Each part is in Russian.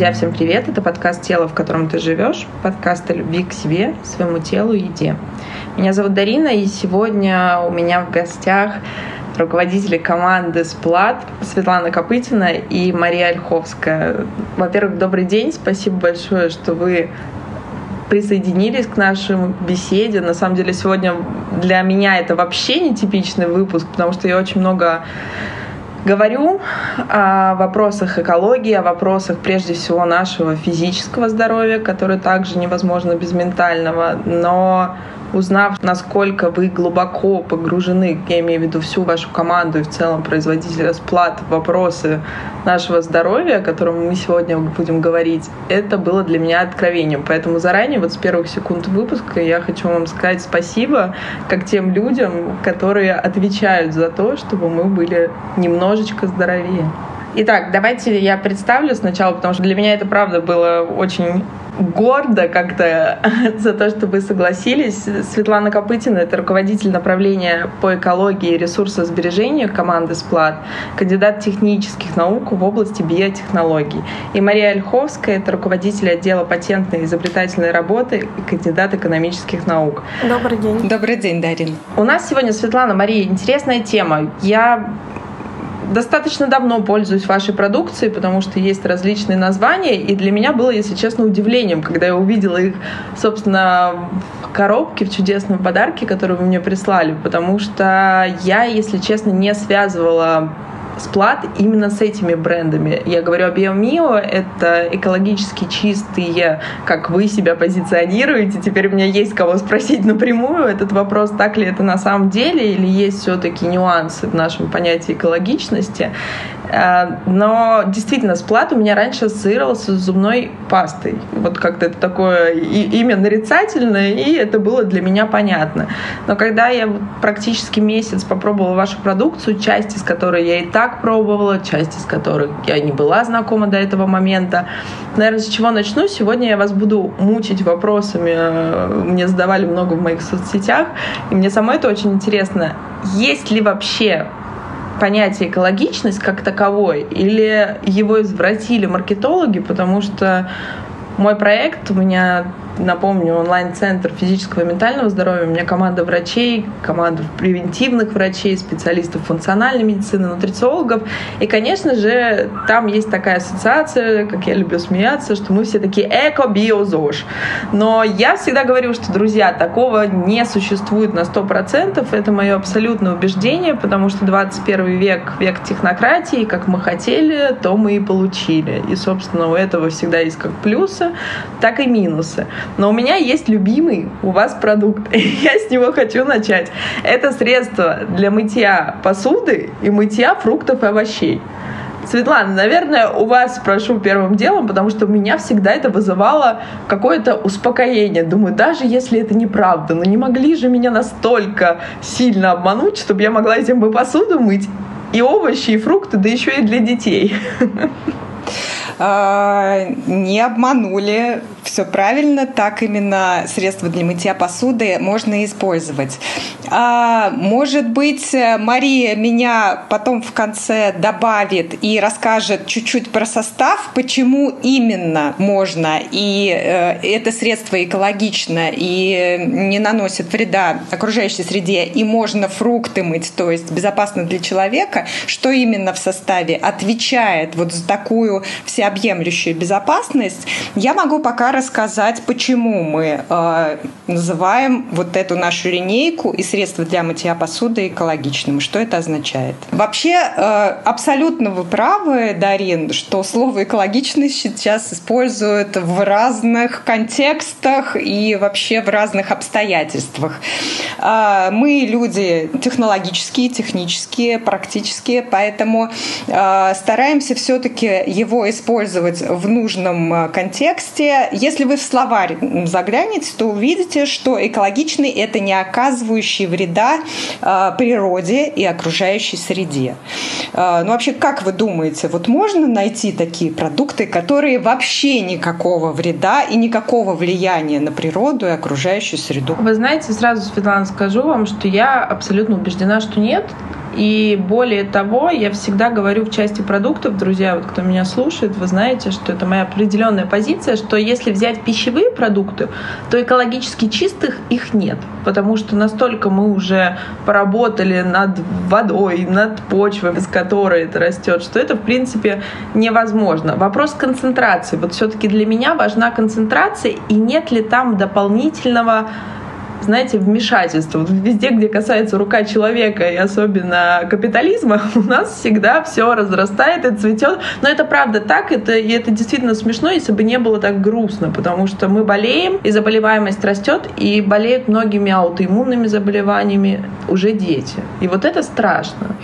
Друзья, всем привет! Это подкаст «Тело, в котором ты живешь», подкаст о любви к себе, своему телу и еде. Меня зовут Дарина, и сегодня у меня в гостях руководители команды «Сплат» Светлана Копытина и Мария Ольховская. Во-первых, добрый день, спасибо большое, что вы присоединились к нашей беседе. На самом деле сегодня для меня это вообще нетипичный выпуск, потому что я очень много Говорю о вопросах экологии, о вопросах прежде всего нашего физического здоровья, которое также невозможно без ментального, но узнав, насколько вы глубоко погружены, я имею в виду всю вашу команду и в целом производителя сплат, вопросы нашего здоровья, о котором мы сегодня будем говорить, это было для меня откровением. Поэтому заранее, вот с первых секунд выпуска, я хочу вам сказать спасибо, как тем людям, которые отвечают за то, чтобы мы были немножечко здоровее. Итак, давайте я представлю сначала, потому что для меня это правда было очень гордо как-то за то, что вы согласились. Светлана Копытина — это руководитель направления по экологии и ресурсосбережению команды «Сплат», кандидат технических наук в области биотехнологий. И Мария Ольховская — это руководитель отдела патентной и изобретательной работы и кандидат экономических наук. Добрый день. Добрый день, Дарин. У нас сегодня, Светлана, Мария, интересная тема. Я достаточно давно пользуюсь вашей продукцией, потому что есть различные названия, и для меня было, если честно, удивлением, когда я увидела их, собственно, в коробке, в чудесном подарке, который вы мне прислали, потому что я, если честно, не связывала сплат именно с этими брендами. Я говорю о BioMio, это экологически чистые, как вы себя позиционируете. Теперь у меня есть кого спросить напрямую этот вопрос, так ли это на самом деле, или есть все-таки нюансы в нашем понятии экологичности. Э, но действительно, сплат у меня раньше ассоциировался с зубной пастой. Вот как-то это такое имя нарицательное, и это было для меня понятно. Но когда я практически месяц попробовала вашу продукцию, часть из которой я и так пробовала, часть из которых я не была знакома до этого момента, наверное, с чего начну? Сегодня я вас буду мучить вопросами. Мне задавали много в моих соцсетях, и мне самой это очень интересно. Есть ли вообще понятие экологичность как таковой, или его извратили маркетологи, потому что мой проект у меня напомню, онлайн-центр физического и ментального здоровья. У меня команда врачей, команда превентивных врачей, специалистов функциональной медицины, нутрициологов. И, конечно же, там есть такая ассоциация, как я люблю смеяться, что мы все такие эко-био-ЗОЖ. Но я всегда говорю, что, друзья, такого не существует на 100%. Это мое абсолютное убеждение, потому что 21 век — век технократии. Как мы хотели, то мы и получили. И, собственно, у этого всегда есть как плюсы, так и минусы. Но у меня есть любимый у вас продукт. Я с него хочу начать. Это средство для мытья посуды и мытья фруктов и овощей. Светлана, наверное, у вас спрошу первым делом, потому что у меня всегда это вызывало какое-то успокоение. Думаю, даже если это неправда, но не могли же меня настолько сильно обмануть, чтобы я могла этим бы посуду мыть и овощи, и фрукты, да еще и для детей. А, не обманули, все правильно, так именно средства для мытья посуды можно использовать. А, может быть, Мария меня потом в конце добавит и расскажет чуть-чуть про состав, почему именно можно, и э, это средство экологично и не наносит вреда окружающей среде, и можно фрукты мыть, то есть безопасно для человека, что именно в составе отвечает вот за такую всеобъемлющую безопасность, я могу пока рассказать, почему мы э, называем вот эту нашу линейку и средства для мытья посуды экологичными. Что это означает? Вообще, э, абсолютно вы правы, Дарин, что слово экологичность сейчас используют в разных контекстах и вообще в разных обстоятельствах. Э, мы люди технологические, технические, практические, поэтому э, стараемся все-таки его использовать в нужном э, контексте. Если вы в словарь заглянете, то увидите, что экологичный – это не оказывающий вреда э, природе и окружающей среде. Э, ну, вообще, как вы думаете, вот можно найти такие продукты, которые вообще никакого вреда и никакого влияния на природу и окружающую среду? Вы знаете, сразу, Светлана, скажу вам, что я абсолютно убеждена, что нет. И более того, я всегда говорю в части продуктов, друзья, вот кто меня слушает, вы знаете, что это моя определенная позиция, что если взять пищевые продукты, то экологически чистых их нет, потому что настолько мы уже поработали над водой, над почвой, из которой это растет, что это, в принципе, невозможно. Вопрос концентрации. Вот все-таки для меня важна концентрация, и нет ли там дополнительного знаете, вмешательство. Везде, где касается рука человека и особенно капитализма, у нас всегда все разрастает и цветет. Но это правда так, это, и это действительно смешно, если бы не было так грустно, потому что мы болеем, и заболеваемость растет, и болеют многими аутоиммунными заболеваниями уже дети. И вот это страшно.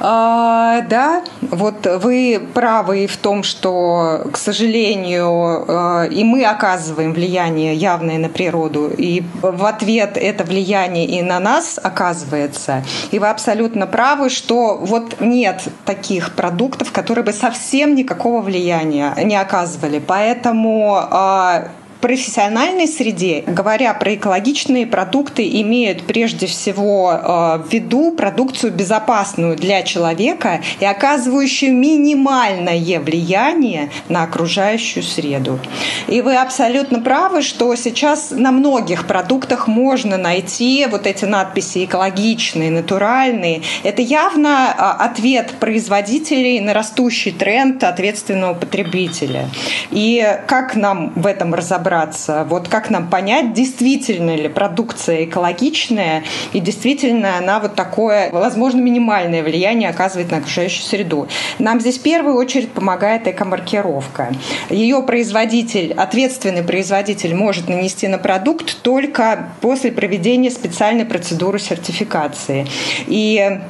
А, да, вот вы правы в том, что, к сожалению, э, и мы оказываем влияние явное на природу, и в ответ это влияние и на нас оказывается. И вы абсолютно правы, что вот нет таких продуктов, которые бы совсем никакого влияния не оказывали. Поэтому а, профессиональной среде, говоря про экологичные продукты, имеют прежде всего э, в виду продукцию безопасную для человека и оказывающую минимальное влияние на окружающую среду. И вы абсолютно правы, что сейчас на многих продуктах можно найти вот эти надписи экологичные, натуральные. Это явно э, ответ производителей на растущий тренд ответственного потребителя. И как нам в этом разобраться? Разобраться, вот как нам понять, действительно ли продукция экологичная и действительно она вот такое, возможно, минимальное влияние оказывает на окружающую среду. Нам здесь в первую очередь помогает экомаркировка. Ее производитель, ответственный производитель может нанести на продукт только после проведения специальной процедуры сертификации. И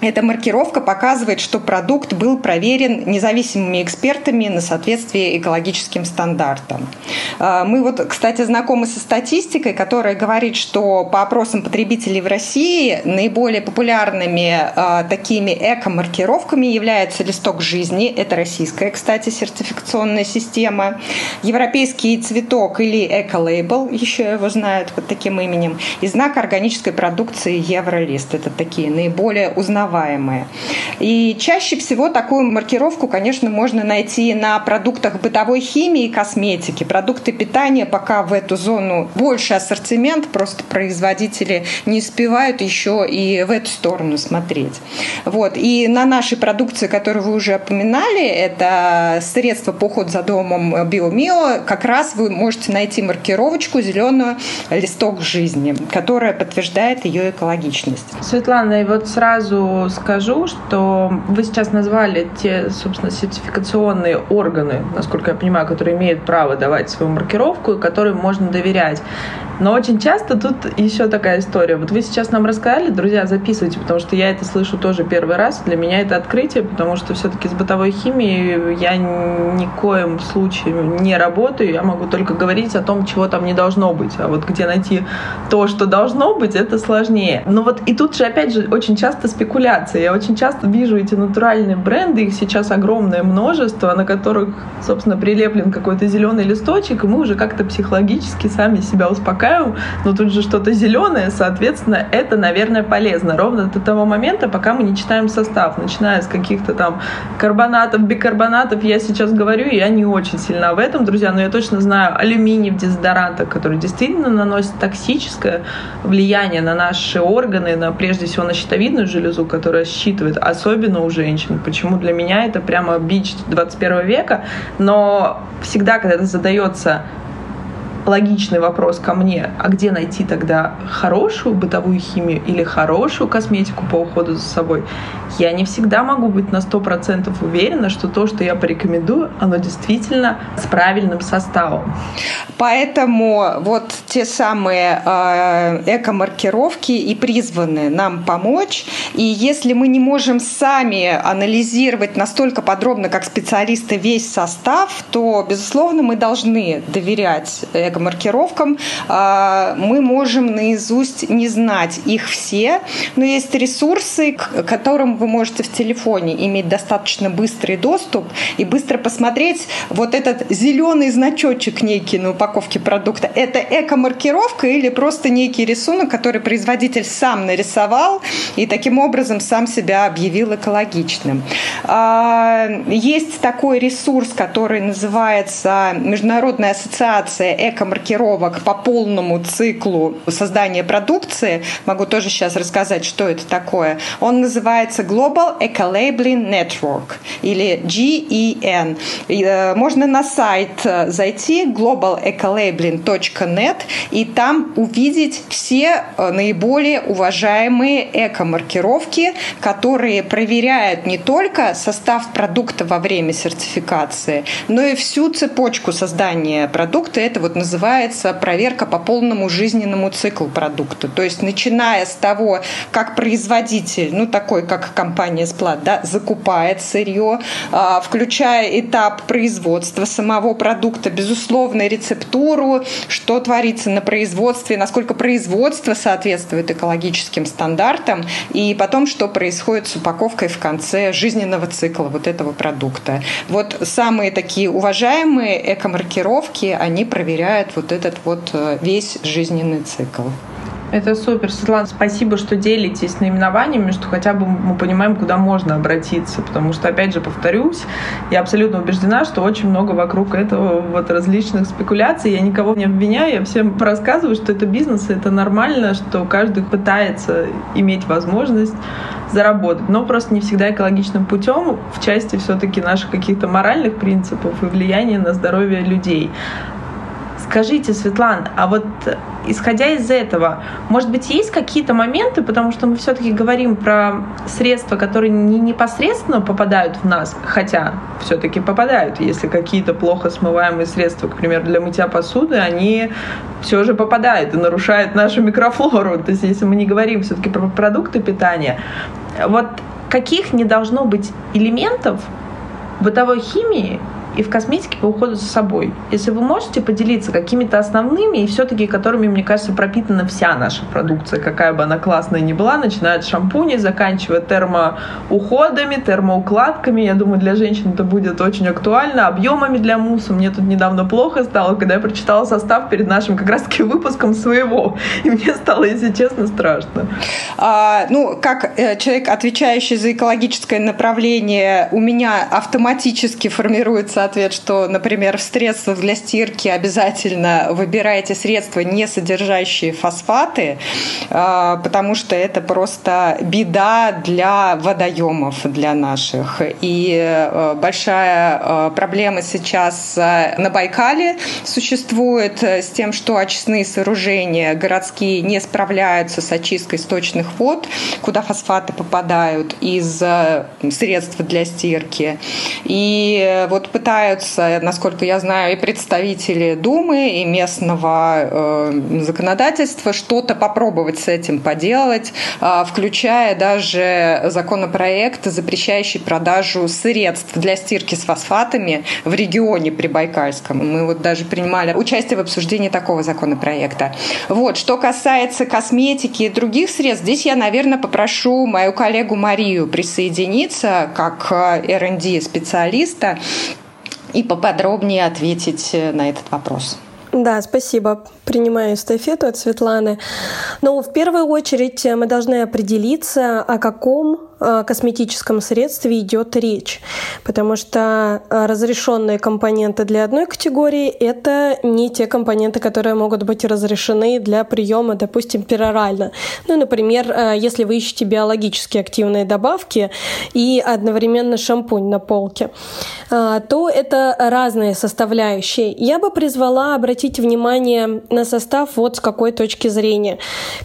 эта маркировка показывает, что продукт был проверен независимыми экспертами на соответствие экологическим стандартам. А, мы вот, кстати, знакомы со статистикой, которая говорит, что по опросам потребителей в России наиболее популярными а, такими эко-маркировками является листок жизни, это российская, кстати, сертификационная система, европейский цветок или эко-лейбл, еще его знают под таким именем, и знак органической продукции Евролист. Это такие наиболее узнаваемые узнаваемые. И чаще всего такую маркировку, конечно, можно найти на продуктах бытовой химии и косметики. Продукты питания пока в эту зону больше ассортимент, просто производители не успевают еще и в эту сторону смотреть. Вот. И на нашей продукции, которую вы уже упоминали, это средства по уходу за домом Биомио, как раз вы можете найти маркировочку зеленую листок жизни, которая подтверждает ее экологичность. Светлана, и вот сразу скажу, что вы сейчас назвали те, собственно, сертификационные органы, насколько я понимаю, которые имеют право давать свою маркировку и которым можно доверять. Но очень часто тут еще такая история. Вот вы сейчас нам рассказали, друзья, записывайте, потому что я это слышу тоже первый раз. Для меня это открытие, потому что все-таки с бытовой химией я ни в коем случае не работаю. Я могу только говорить о том, чего там не должно быть. А вот где найти то, что должно быть, это сложнее. Но вот и тут же, опять же, очень часто спекуляция. Я очень часто вижу эти натуральные бренды, их сейчас огромное множество, на которых, собственно, прилеплен какой-то зеленый листочек, и мы уже как-то психологически сами себя успокаиваем добавляю, но тут же что-то зеленое, соответственно, это, наверное, полезно. Ровно до того момента, пока мы не читаем состав, начиная с каких-то там карбонатов, бикарбонатов, я сейчас говорю, я не очень сильна в этом, друзья, но я точно знаю алюминий в дезодорантах, который действительно наносит токсическое влияние на наши органы, на прежде всего на щитовидную железу, которая считывает, особенно у женщин. Почему для меня это прямо бич 21 века, но всегда, когда это задается логичный вопрос ко мне, а где найти тогда хорошую бытовую химию или хорошую косметику по уходу за собой, я не всегда могу быть на 100% уверена, что то, что я порекомендую, оно действительно с правильным составом. Поэтому вот те самые э, эко-маркировки и призваны нам помочь. И если мы не можем сами анализировать настолько подробно, как специалисты, весь состав, то, безусловно, мы должны доверять эко-маркировкам, а, мы можем наизусть не знать их все, но есть ресурсы, к которым вы можете в телефоне иметь достаточно быстрый доступ и быстро посмотреть вот этот зеленый значочек некий на упаковке продукта. Это эко-маркировка или просто некий рисунок, который производитель сам нарисовал и таким образом сам себя объявил экологичным. А, есть такой ресурс, который называется Международная ассоциация эко-маркировок по полному циклу создания продукции. Могу тоже сейчас рассказать, что это такое. Он называется Global Eco-Labeling Network или GEN. Э, можно на сайт э, зайти globalecolabelling.net и там увидеть все э, наиболее уважаемые эко-маркировки, которые проверяют не только состав продукта во время сертификации, но и всю цепочку создания продукта. Это вот называется проверка по полному жизненному циклу продукта. То есть начиная с того, как производитель, ну такой как компания Сплат, да, закупает сырье, а, включая этап производства самого продукта, безусловно, рецептуру, что творится на производстве, насколько производство соответствует экологическим стандартам, и потом, что происходит с упаковкой в конце жизненного цикла вот этого продукта. Вот самые такие уважаемые эко-маркировки, они проверяют вот этот вот э, весь жизненный цикл. Это супер. Светлана, спасибо, что делитесь наименованиями, что хотя бы мы понимаем, куда можно обратиться. Потому что, опять же, повторюсь, я абсолютно убеждена, что очень много вокруг этого вот различных спекуляций. Я никого не обвиняю, я всем рассказываю, что это бизнес, это нормально, что каждый пытается иметь возможность заработать, но просто не всегда экологичным путем в части все-таки наших каких-то моральных принципов и влияния на здоровье людей. Скажите, Светлана, а вот исходя из этого, может быть, есть какие-то моменты, потому что мы все-таки говорим про средства, которые не непосредственно попадают в нас, хотя все-таки попадают, если какие-то плохо смываемые средства, к примеру, для мытья посуды, они все же попадают и нарушают нашу микрофлору. То есть, если мы не говорим все-таки про продукты питания, вот каких не должно быть элементов бытовой химии, и в косметике по уходу за собой. Если вы можете поделиться какими-то основными и все-таки которыми, мне кажется, пропитана вся наша продукция, какая бы она классная ни была, начиная от шампуней, заканчивая термоуходами, термоукладками. Я думаю, для женщин это будет очень актуально. Объемами для мусса. Мне тут недавно плохо стало, когда я прочитала состав перед нашим как раз-таки выпуском своего. И мне стало, если честно, страшно. А, ну, как э, человек, отвечающий за экологическое направление, у меня автоматически формируется ответ, что, например, в средствах для стирки обязательно выбирайте средства, не содержащие фосфаты, а, потому что это просто беда для водоемов, для наших. И э, большая э, проблема сейчас э, на Байкале существует с тем, что очистные сооружения городские не справляются с очисткой сточных вод, куда фосфаты попадают из средств для стирки. И вот пытаются пытаются, насколько я знаю, и представители Думы, и местного э, законодательства что-то попробовать с этим поделать, э, включая даже законопроект, запрещающий продажу средств для стирки с фосфатами в регионе Прибайкальском. Мы вот даже принимали участие в обсуждении такого законопроекта. Вот. Что касается косметики и других средств, здесь я, наверное, попрошу мою коллегу Марию присоединиться как R&D э, специалиста и поподробнее ответить э, на этот вопрос. Да, спасибо. Принимаю эстафету от Светланы. Но в первую очередь мы должны определиться, о каком Э, косметическом средстве идет речь, потому что э, разрешенные компоненты для одной категории — это не те компоненты, которые могут быть разрешены для приема, допустим, перорально. Ну, например, э, если вы ищете биологически активные добавки и одновременно шампунь на полке, то это разные составляющие. Я бы призвала обратить внимание на состав вот с какой точки зрения.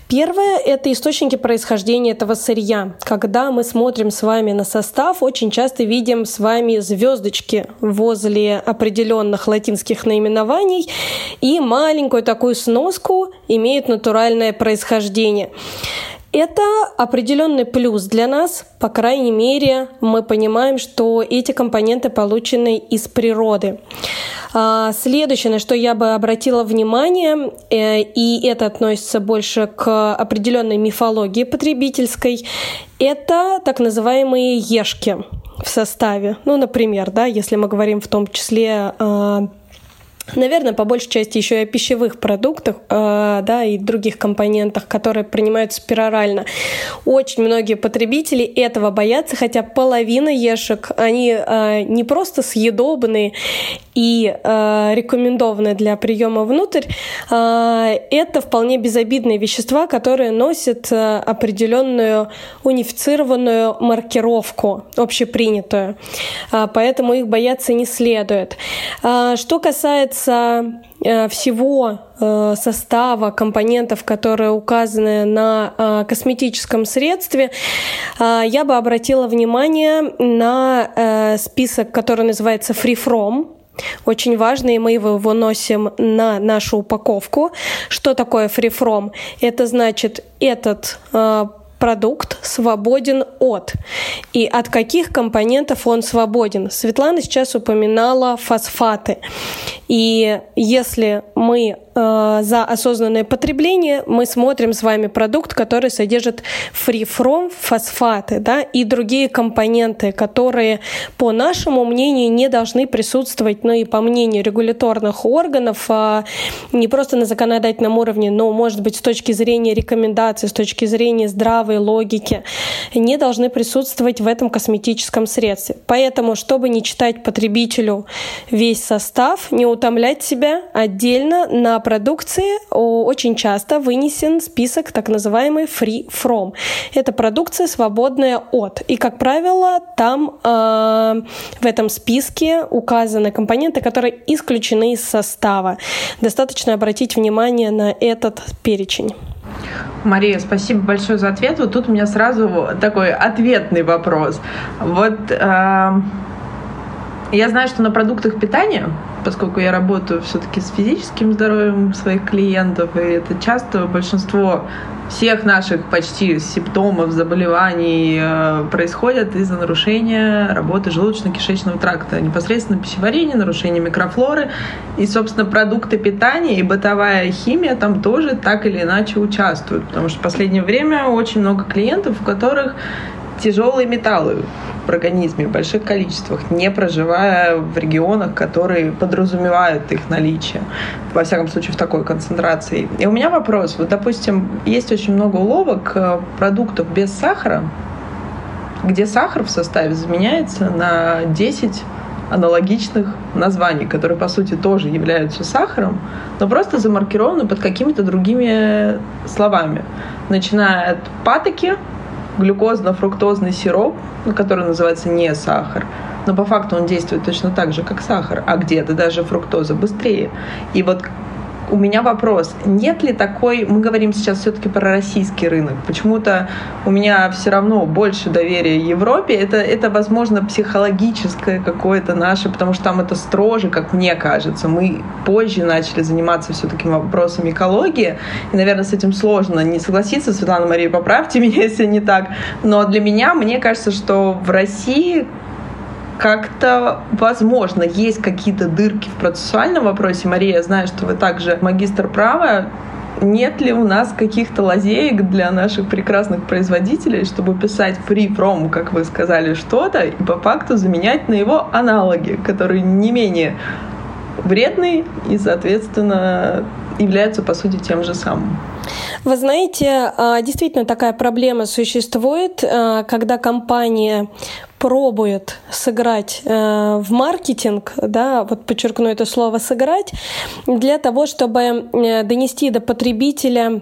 Первое — это источники происхождения этого сырья. Когда мы смотрим с вами на состав, очень часто видим с вами звездочки возле определенных латинских наименований и маленькую такую сноску имеет натуральное происхождение. Это определенный плюс для нас. По крайней мере, мы понимаем, что эти компоненты получены из природы. А, следующее, на что я бы обратила внимание, э, и это относится больше к определенной мифологии потребительской, это так называемые ешки в составе. Ну, например, да, если мы говорим в том числе а, Наверное, по большей части еще и о пищевых продуктах, э, да, и других компонентах, которые принимаются перорально. Очень многие потребители этого боятся, хотя половина ешек, они э, не просто съедобные и э, рекомендованы для приема внутрь, э, это вполне безобидные вещества, которые носят э, определенную унифицированную маркировку, общепринятую. Э, поэтому их бояться не следует. Э, что касается э, всего э, состава компонентов, которые указаны на э, косметическом средстве, я бы обратила внимание на список, который называется Free From. Очень важно, и мы его выносим на нашу упаковку. Что такое From? Это значит, этот продукт свободен от. И от каких компонентов он свободен? Светлана сейчас упоминала фосфаты. И если мы э, за осознанное потребление, мы смотрим с вами продукт, который содержит free from фосфаты да, и другие компоненты, которые, по нашему мнению, не должны присутствовать, но и по мнению регуляторных органов, э, не просто на законодательном уровне, но, может быть, с точки зрения рекомендаций, с точки зрения здравой логики, не должны присутствовать в этом косметическом средстве. Поэтому, чтобы не читать потребителю весь состав, не утомлять себя отдельно на продукции очень часто вынесен список так называемый free from. Это продукция свободная от. И, как правило, там э, в этом списке указаны компоненты, которые исключены из состава. Достаточно обратить внимание на этот перечень. Мария, спасибо большое за ответ. Вот тут у меня сразу такой ответный вопрос. Вот э, я знаю, что на продуктах питания поскольку я работаю все-таки с физическим здоровьем своих клиентов, и это часто большинство всех наших почти симптомов заболеваний э, происходят из-за нарушения работы желудочно-кишечного тракта, непосредственно пищеварения, нарушения микрофлоры. И, собственно, продукты питания и бытовая химия там тоже так или иначе участвуют. Потому что в последнее время очень много клиентов, у которых тяжелые металлы в организме в больших количествах, не проживая в регионах, которые подразумевают их наличие, во всяком случае в такой концентрации. И у меня вопрос. Вот, допустим, есть очень много уловок э, продуктов без сахара, где сахар в составе заменяется на 10 аналогичных названий, которые, по сути, тоже являются сахаром, но просто замаркированы под какими-то другими словами. Начиная от патоки, глюкозно-фруктозный сироп, который называется не сахар, но по факту он действует точно так же, как сахар, а где-то даже фруктоза быстрее. И вот у меня вопрос, нет ли такой, мы говорим сейчас все-таки про российский рынок, почему-то у меня все равно больше доверия Европе, это, это возможно, психологическое какое-то наше, потому что там это строже, как мне кажется. Мы позже начали заниматься все-таки вопросами экологии, и, наверное, с этим сложно не согласиться. Светлана Мария, поправьте меня, если не так. Но для меня, мне кажется, что в России как-то, возможно, есть какие-то дырки в процессуальном вопросе. Мария, я знаю, что вы также магистр права. Нет ли у нас каких-то лазеек для наших прекрасных производителей, чтобы писать free from, как вы сказали, что-то, и по факту заменять на его аналоги, которые не менее вредные и, соответственно, являются, по сути, тем же самым? Вы знаете, а, действительно такая проблема существует, а, когда компания пробует сыграть э, в маркетинг, да, вот подчеркну это слово сыграть, для того, чтобы э, донести до потребителя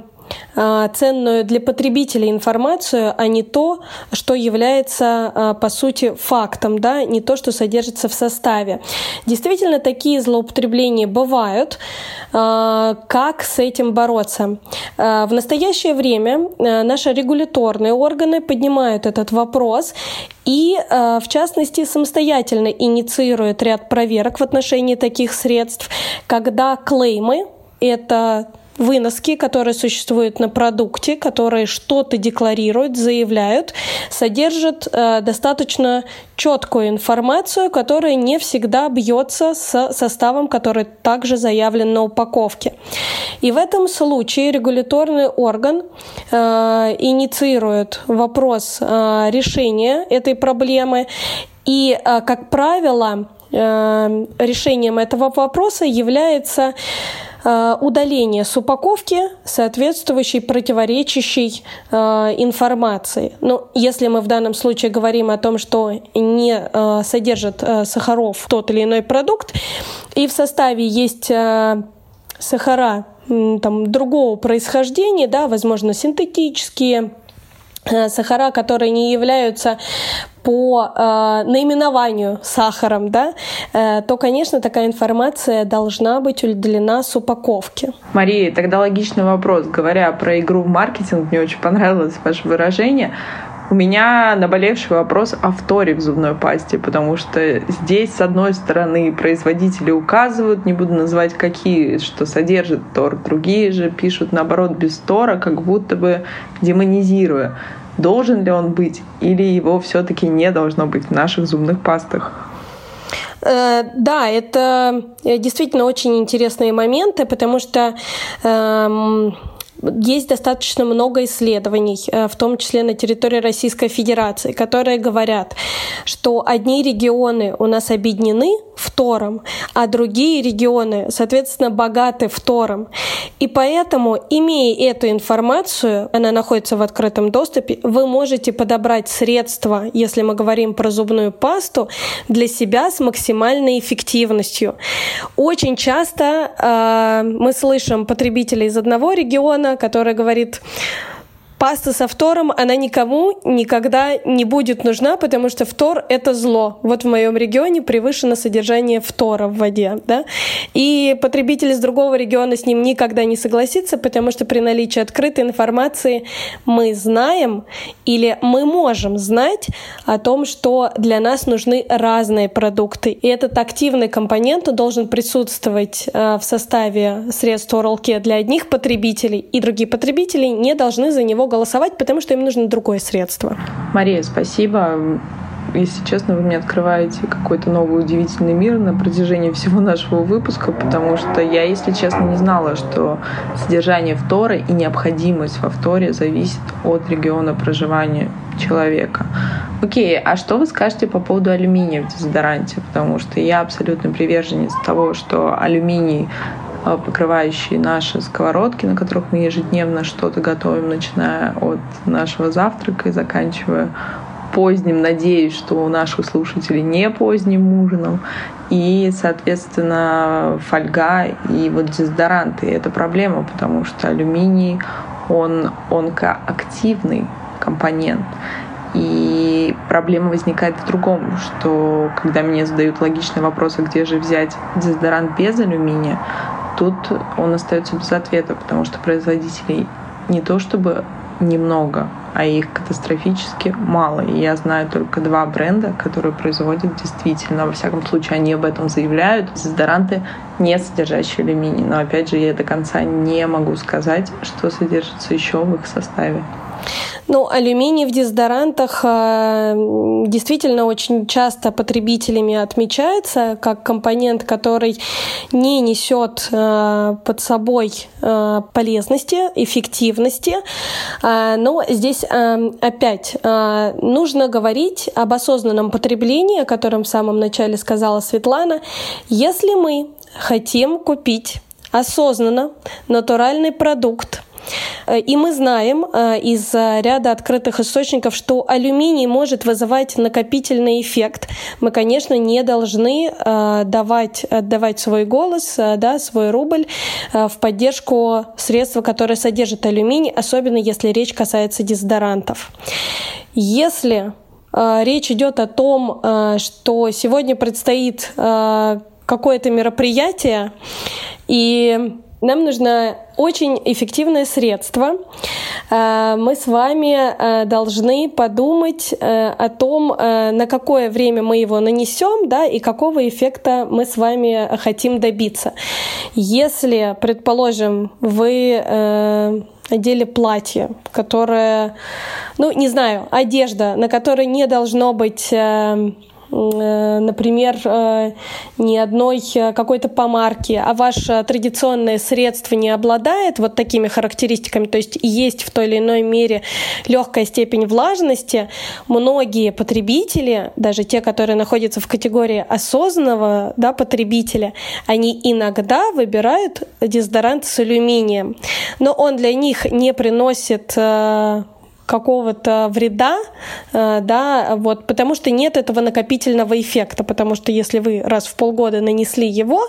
ценную для потребителя информацию, а не то, что является а, по сути фактом, да, не то, что содержится в составе. Действительно, такие злоупотребления бывают. А, как с этим бороться? В настоящее время наши регуляторные органы поднимают этот вопрос и, в частности, самостоятельно инициируют ряд проверок в отношении таких средств, когда клеймы это выноски, которые существуют на продукте, которые что-то декларируют, заявляют, содержат э, достаточно четкую информацию, которая не всегда бьется с составом, который также заявлен на упаковке. И в этом случае регуляторный орган э, инициирует вопрос э, решения этой проблемы. И, э, как правило, э, решением этого вопроса является удаление с упаковки соответствующей противоречащей э, информации. Ну, если мы в данном случае говорим о том, что не э, содержит э, сахаров тот или иной продукт, и в составе есть э, сахара там, другого происхождения, да, возможно, синтетические, Э, сахара, которые не являются по э, наименованию сахаром, да, э, то, конечно, такая информация должна быть удалена с упаковки. Мария, тогда логичный вопрос. Говоря про игру в маркетинг, мне очень понравилось ваше выражение. У меня наболевший вопрос о вторе в зубной пасте, потому что здесь, с одной стороны, производители указывают, не буду называть какие, что содержит тор, другие же пишут, наоборот, без тора, как будто бы демонизируя. Должен ли он быть или его все-таки не должно быть в наших зубных пастах? Э, да, это э, действительно очень интересные моменты, потому что эм, есть достаточно много исследований, э, в том числе на территории Российской Федерации, которые говорят, что одни регионы у нас объединены фтором, а другие регионы, соответственно, богаты фтором. И поэтому, имея эту информацию, она находится в открытом доступе, вы можете подобрать средства, если мы говорим про зубную пасту, для себя с максимальной эффективностью. Очень часто э, мы слышим потребителей из одного региона, который говорит, паста со фтором, она никому никогда не будет нужна, потому что фтор — это зло. Вот в моем регионе превышено содержание фтора в воде. Да? И потребитель из другого региона с ним никогда не согласится, потому что при наличии открытой информации мы знаем или мы можем знать о том, что для нас нужны разные продукты. И этот активный компонент должен присутствовать э, в составе средств Oral Care для одних потребителей, и другие потребители не должны за него голосовать, потому что им нужно другое средство. Мария, спасибо. Если честно, вы мне открываете какой-то новый удивительный мир на протяжении всего нашего выпуска, потому что я, если честно, не знала, что содержание фтора и необходимость во фторе зависит от региона проживания человека. Окей, а что вы скажете по поводу алюминия в дезодоранте? Потому что я абсолютно приверженец того, что алюминий покрывающие наши сковородки, на которых мы ежедневно что-то готовим, начиная от нашего завтрака и заканчивая поздним, надеюсь, что у наших слушателей не поздним ужином, и, соответственно, фольга и вот дезодоранты. Это проблема, потому что алюминий, он онкоактивный компонент. И проблема возникает в другом, что когда мне задают логичный вопрос, а где же взять дезодорант без алюминия, тут он остается без ответа, потому что производителей не то чтобы немного, а их катастрофически мало. И я знаю только два бренда, которые производят действительно, во всяком случае, они об этом заявляют, дезодоранты, не содержащие алюминий. Но опять же, я до конца не могу сказать, что содержится еще в их составе. Ну, алюминий в дезодорантах э, действительно очень часто потребителями отмечается как компонент, который не несет э, под собой э, полезности, эффективности. Но здесь опять нужно говорить об осознанном потреблении, о котором в самом начале сказала Светлана. Если мы хотим купить осознанно натуральный продукт, и мы знаем э, из ряда открытых источников, что алюминий может вызывать накопительный эффект. Мы, конечно, не должны э, давать, отдавать свой голос, да, свой рубль в поддержку средства, которые содержат алюминий, особенно если речь касается дезодорантов. Если речь идет о том, что сегодня предстоит какое-то мероприятие, и нам нужно очень эффективное средство. Э, мы с вами э, должны подумать э, о том, на какое время мы его нанесем, да, и какого эффекта мы с вами хотим добиться. Если, предположим, вы одели платье, которое, ну, не знаю, одежда, на которой не должно быть например, э, ни одной э, какой-то помарки, а ваше традиционное средство не обладает вот такими характеристиками, то есть есть в той или иной мере легкая степень влажности, многие потребители, даже те, которые находятся в категории осознанного да, потребителя, они иногда выбирают дезодорант с алюминием, но он для них не приносит какого-то вреда, э, да, вот, потому что нет этого накопительного эффекта, потому что если вы раз в полгода нанесли его,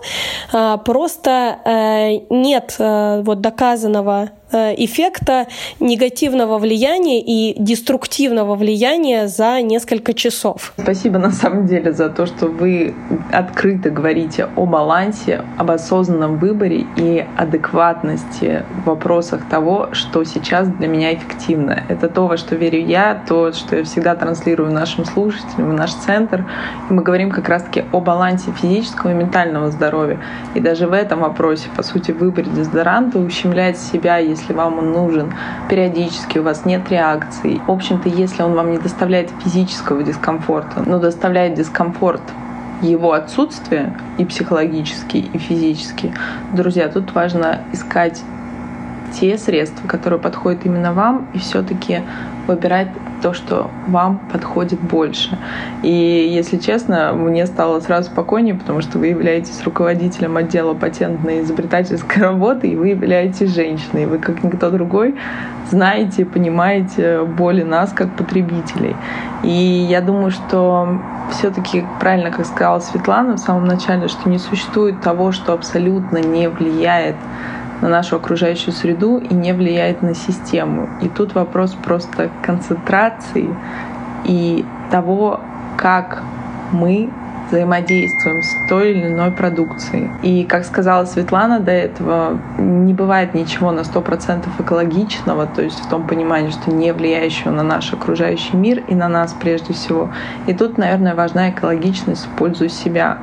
э, просто э, нет вот доказанного эффекта негативного влияния и деструктивного влияния за несколько часов. Спасибо на самом деле за то, что вы открыто говорите о балансе, об осознанном выборе и адекватности в вопросах того, что сейчас для меня эффективно. Это то, во что верю я, то, что я всегда транслирую нашим слушателям, в наш центр. И мы говорим как раз-таки о балансе физического и ментального здоровья. И даже в этом вопросе, по сути, выбор дезодоранта ущемляет себя, если если вам он нужен периодически, у вас нет реакции. В общем-то, если он вам не доставляет физического дискомфорта, но доставляет дискомфорт его отсутствие и психологический, и физический, друзья, тут важно искать те средства, которые подходят именно вам, и все-таки выбирать то, что вам подходит больше. И, если честно, мне стало сразу спокойнее, потому что вы являетесь руководителем отдела патентной и изобретательской работы, и вы являетесь женщиной, и вы, как никто другой, знаете, понимаете боли нас, как потребителей. И я думаю, что все-таки правильно, как сказала Светлана в самом начале, что не существует того, что абсолютно не влияет на нашу окружающую среду и не влияет на систему. И тут вопрос просто концентрации и того, как мы взаимодействуем с той или иной продукцией. И, как сказала Светлана до этого, не бывает ничего на 100% экологичного, то есть в том понимании, что не влияющего на наш окружающий мир и на нас прежде всего. И тут, наверное, важна экологичность в пользу себя.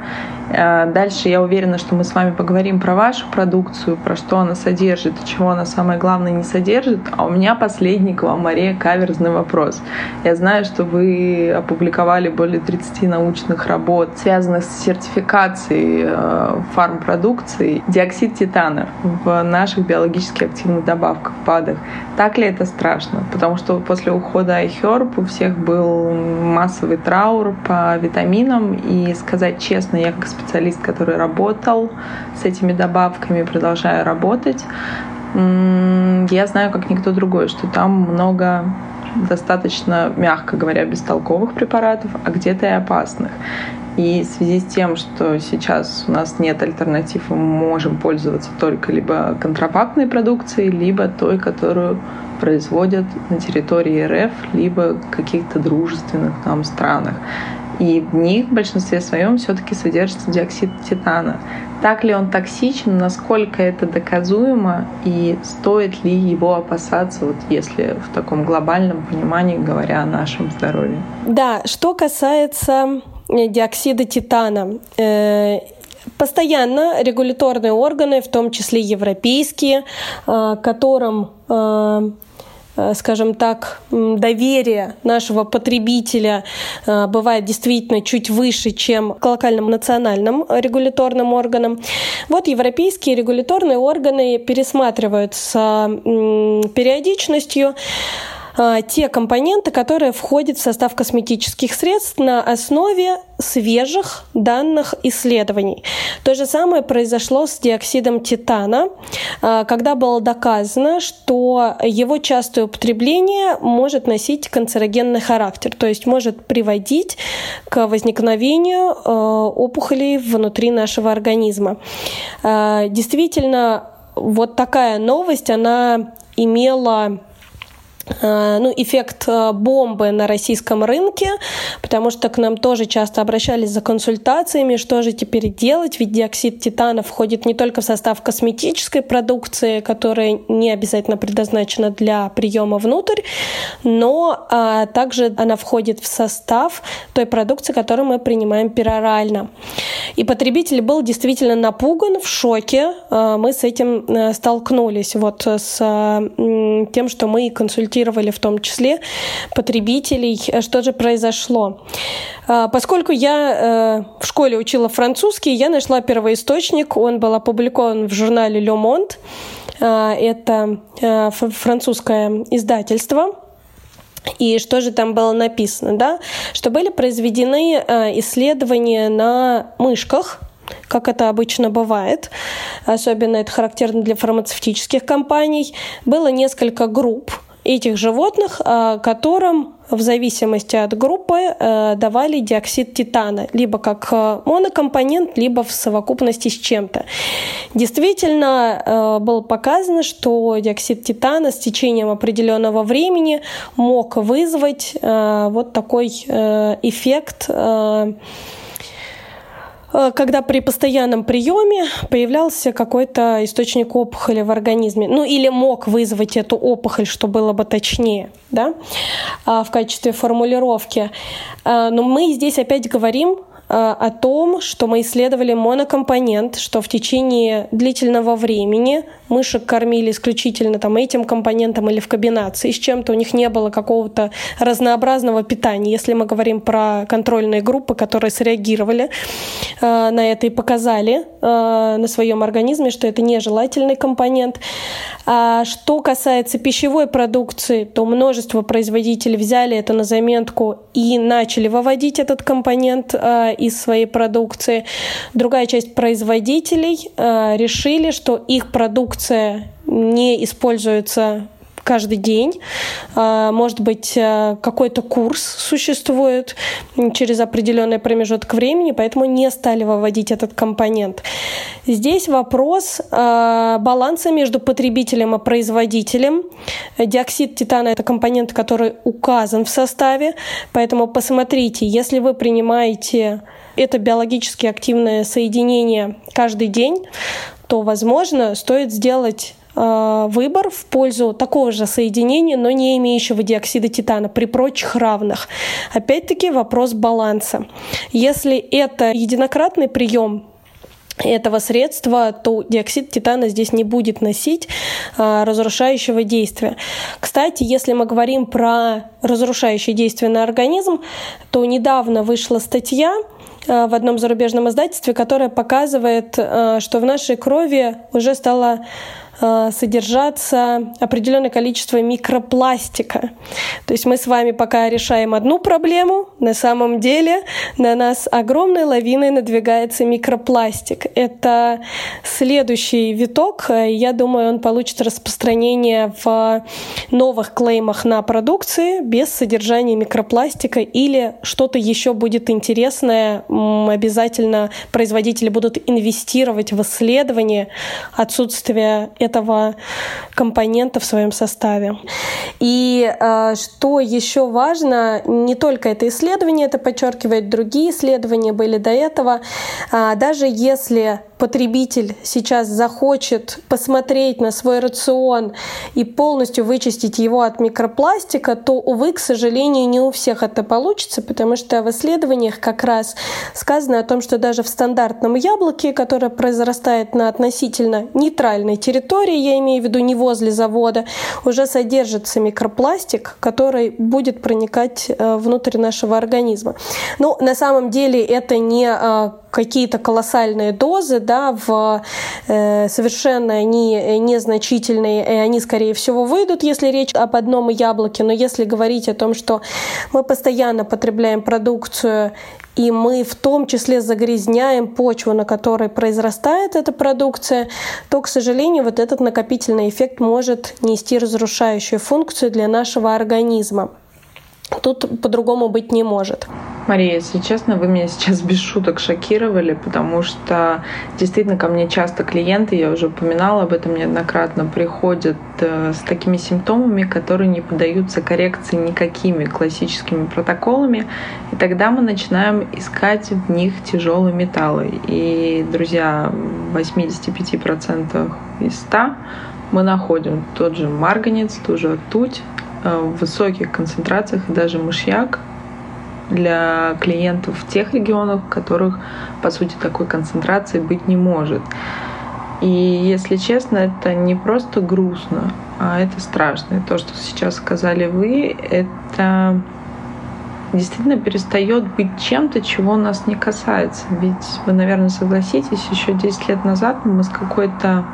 Э, дальше я уверена, что мы с вами поговорим про вашу продукцию, про что она содержит и чего она самое главное не содержит. А у меня последний к вам, Мария, каверзный вопрос. Я знаю, что вы опубликовали более 30 научных работ, связанных с сертификацией э, фармпродукции. Диоксид титана в наших биологически активных добавках, ПАДах. Так ли это страшно? Потому что после ухода iHerb у всех был массовый траур по витаминам. И сказать честно, я как специалист, который работал с этими добавками, продолжаю работать, я знаю, как никто другой, что там много достаточно, мягко говоря, бестолковых препаратов, а где-то и опасных. И в связи с тем, что сейчас у нас нет альтернатив, мы можем пользоваться только либо контрафактной продукцией, либо той, которую производят на территории РФ, либо каких-то дружественных нам странах и в них в большинстве своем все-таки содержится диоксид титана. Так ли он токсичен, насколько это доказуемо и стоит ли его опасаться, вот если в таком глобальном понимании говоря о нашем здоровье? Да, что касается диоксида титана, э, постоянно регуляторные органы, в том числе европейские, э, которым Э, скажем так, доверие нашего потребителя бывает действительно чуть выше, чем к локальным национальным регуляторным органам. Вот европейские регуляторные органы пересматривают с периодичностью те компоненты, которые входят в состав косметических средств на основе свежих данных исследований. То же самое произошло с диоксидом титана, а, когда было доказано, что его частое употребление может носить канцерогенный характер, то есть может приводить к возникновению а, опухолей внутри нашего организма. Действительно, вот такая новость, она имела ну, эффект э, бомбы на российском рынке, потому что к нам тоже часто обращались за консультациями, что же теперь делать, ведь диоксид титана входит не только в состав косметической продукции, которая не обязательно предназначена для приема внутрь, но а, также она входит в состав той продукции, которую мы принимаем перорально. И потребитель был действительно напуган, в шоке. Э, мы с этим столкнулись, вот с тем, что мы консультируем консультировали в том числе потребителей. Что же произошло? А, поскольку я э, в школе учила французский, я нашла первоисточник. Он был опубликован в журнале Le Monde. Это э, французское издательство. И что же там было написано, да? Что были произведены э, исследования на мышках, как это обычно бывает. Особенно это характерно для фармацевтических компаний. Было несколько групп этих животных, а, которым в зависимости от группы э, давали диоксид титана, либо как э, монокомпонент, либо в совокупности с чем-то. Действительно, э, было показано, что диоксид титана с течением определенного времени мог вызвать вот такой эффект когда при постоянном приеме появлялся какой-то источник опухоли в организме. Ну или мог вызвать эту опухоль, что было бы точнее, да, а, в качестве формулировки. А, но мы здесь опять говорим Э, о том, что мы исследовали монокомпонент, что в течение длительного времени мышек кормили исключительно там, этим компонентом или в комбинации с чем-то, у них не было какого-то разнообразного питания. Если мы говорим про контрольные группы, которые среагировали э, на это и показали э, на своем организме, что это нежелательный компонент. А что касается пищевой продукции, то множество производителей взяли это на заметку и начали выводить этот компонент э, из своей продукции. Другая часть производителей э, решили, что их продукция не используется каждый день. А, может быть, э, какой-то курс существует через определенный промежуток времени, поэтому не стали выводить этот компонент. Здесь вопрос э, баланса между потребителем и производителем. Диоксид титана – это компонент, который указан в составе, поэтому посмотрите, если вы принимаете это биологически активное соединение каждый день, то, возможно, стоит сделать выбор в пользу такого же соединения, но не имеющего диоксида титана при прочих равных. Опять-таки вопрос баланса. Если это единократный прием этого средства, то диоксид титана здесь не будет носить а, разрушающего действия. Кстати, если мы говорим про разрушающее действие на организм, то недавно вышла статья а, в одном зарубежном издательстве, которая показывает, а, что в нашей крови уже стало Э, содержаться определенное количество микропластика. То есть мы с вами пока решаем одну проблему, на самом деле на нас огромной лавиной надвигается микропластик. Это следующий виток. Я думаю, он получит распространение в новых клеймах на продукции без содержания микропластика или что-то еще будет интересное. Обязательно производители будут инвестировать в исследование отсутствия этого компонента в своем составе. И э, что еще важно, не только это исследование, это подчеркивает другие исследования были до этого, э, даже если потребитель сейчас захочет посмотреть на свой рацион и полностью вычистить его от микропластика, то, увы, к сожалению, не у всех это получится, потому что в исследованиях как раз сказано о том, что даже в стандартном яблоке, которое произрастает на относительно нейтральной территории, я имею в виду не возле завода, уже содержится микропластик, который будет проникать э, внутрь нашего организма. Но на самом деле это не э, какие-то колоссальные дозы, да, в э, совершенно они незначительные, и они, скорее всего, выйдут, если речь об одном яблоке. Но если говорить о том, что мы постоянно потребляем продукцию и мы в том числе загрязняем почву, на которой произрастает эта продукция, то, к сожалению, вот этот накопительный эффект может нести разрушающую функцию для нашего организма. Тут по-другому быть не может. Мария, если честно, вы меня сейчас без шуток шокировали, потому что действительно ко мне часто клиенты, я уже упоминала об этом неоднократно, приходят э, с такими симптомами, которые не поддаются коррекции никакими классическими протоколами, и тогда мы начинаем искать в них тяжелые металлы. И, друзья, в 85% из 100 мы находим тот же марганец, ту же ртуть, в высоких концентрациях и даже мышьяк, для клиентов в тех регионах, в которых, по сути, такой концентрации быть не может. И, если честно, это не просто грустно, а это страшно. И то, что сейчас сказали вы, это действительно перестает быть чем-то, чего нас не касается. Ведь вы, наверное, согласитесь, еще 10 лет назад мы с какой-то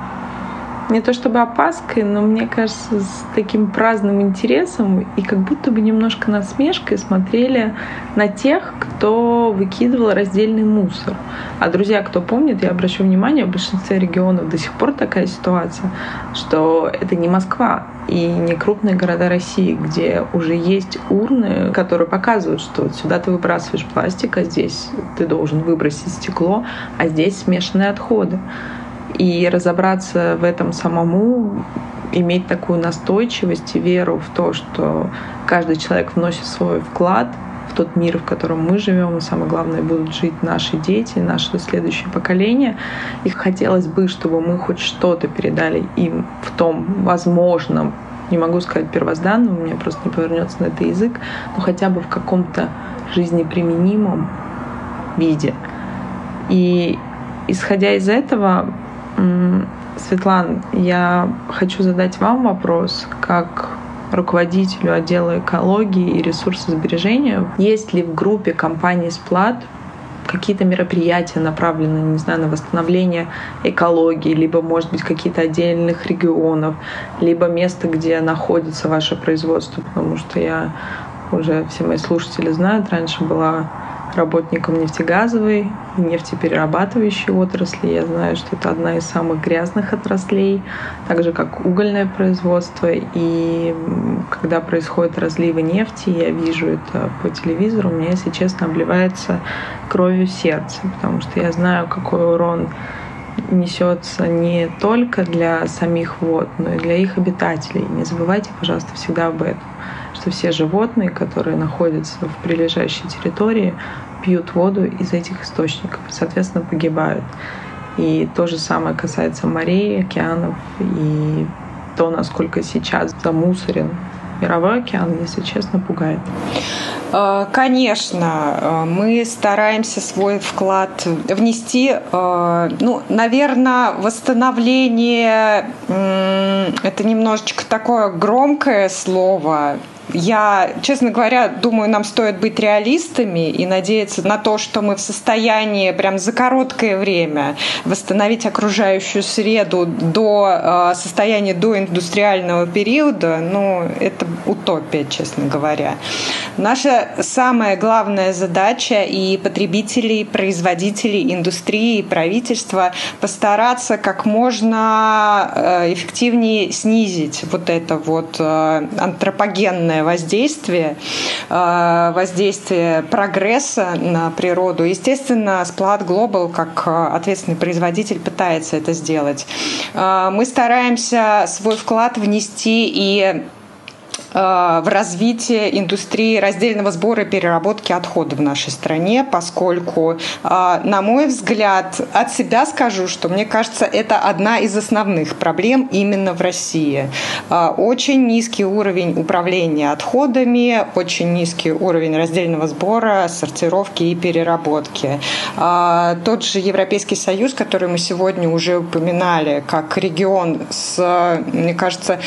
не то чтобы опаской, но мне кажется, с таким праздным интересом и как будто бы немножко насмешкой смотрели на тех, кто выкидывал раздельный мусор. А, друзья, кто помнит, я обращу внимание, в большинстве регионов до сих пор такая ситуация, что это не Москва и не крупные города России, где уже есть урны, которые показывают, что вот сюда ты выбрасываешь пластик, а здесь ты должен выбросить стекло, а здесь смешанные отходы. И разобраться в этом самому, иметь такую настойчивость и веру в то, что каждый человек вносит свой вклад в тот мир, в котором мы живем, и самое главное, будут жить наши дети, наши следующие поколения. И хотелось бы, чтобы мы хоть что-то передали им в том возможном, не могу сказать первозданном, у меня просто не повернется на это язык, но хотя бы в каком-то жизнеприменимом виде. И исходя из этого, Светлан, я хочу задать вам вопрос, как руководителю отдела экологии и ресурсосбережения. Есть ли в группе компании «Сплат» какие-то мероприятия направленные, не знаю, на восстановление экологии, либо, может быть, какие-то отдельных регионов, либо место, где находится ваше производство, потому что я уже все мои слушатели знают, раньше была работником нефтегазовой нефтеперерабатывающей отрасли. Я знаю, что это одна из самых грязных отраслей, так же как угольное производство. И когда происходят разливы нефти, я вижу это по телевизору, у меня, если честно, обливается кровью сердце, потому что я знаю, какой урон несется не только для самих вод, но и для их обитателей. Не забывайте, пожалуйста, всегда об этом что все животные, которые находятся в прилежащей территории, пьют воду из этих источников соответственно, погибают. И то же самое касается морей, океанов и то, насколько сейчас замусорен мировой океан, если честно, пугает. Э, конечно, э, мы стараемся свой вклад внести. Э, ну, наверное, восстановление это немножечко такое громкое слово я, честно говоря, думаю, нам стоит быть реалистами и надеяться на то, что мы в состоянии прям за короткое время восстановить окружающую среду до э, состояния до индустриального периода. Ну, это утопия, честно говоря. Наша самая главная задача и потребителей, и производителей, индустрии, и правительства постараться как можно э, эффективнее снизить вот это вот э, антропогенное негативное воздействие, э, воздействие прогресса на природу. Естественно, Splat Global, как э, ответственный производитель, пытается это сделать. Э, мы стараемся свой вклад внести и в развитие индустрии раздельного сбора и переработки отходов в нашей стране, поскольку, э, на мой взгляд, от себя скажу, что мне кажется, это одна из основных проблем именно в России. Э, очень низкий уровень управления отходами, очень низкий уровень раздельного сбора, сортировки и переработки. Тот же Европейский Союз, который мы сегодня уже упоминали, как регион с, мне кажется,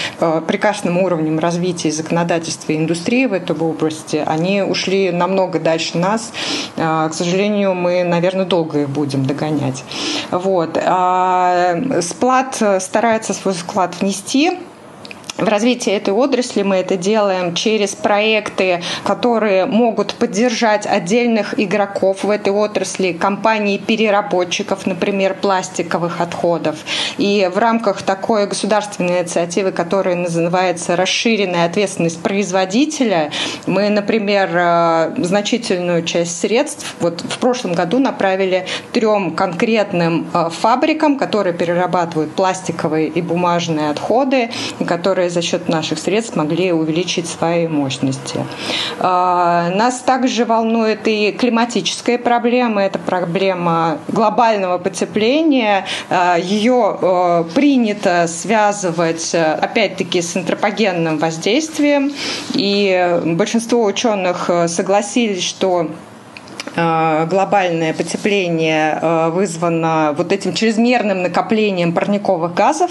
прекрасным уровнем развития и законодательства и индустрии в этой области, они ушли намного дальше нас. А, к сожалению, мы, наверное, долго их будем догонять. Вот. А, Сплат старается свой вклад внести в развитии этой отрасли мы это делаем через проекты, которые могут поддержать отдельных игроков в этой отрасли, компаний-переработчиков, например, пластиковых отходов. И в рамках такой государственной инициативы, которая называется «Расширенная ответственность производителя», мы, например, э, значительную часть средств вот в прошлом году направили трем конкретным э, фабрикам, которые перерабатывают пластиковые и бумажные отходы, и которые за счет наших средств могли увеличить свои мощности. А, нас также волнует и климатическая проблема, это проблема глобального потепления. А, Ее а, принято связывать, опять-таки, с антропогенным воздействием, и большинство ученых согласились, что Э, глобальное потепление э, вызвано вот этим чрезмерным накоплением парниковых газов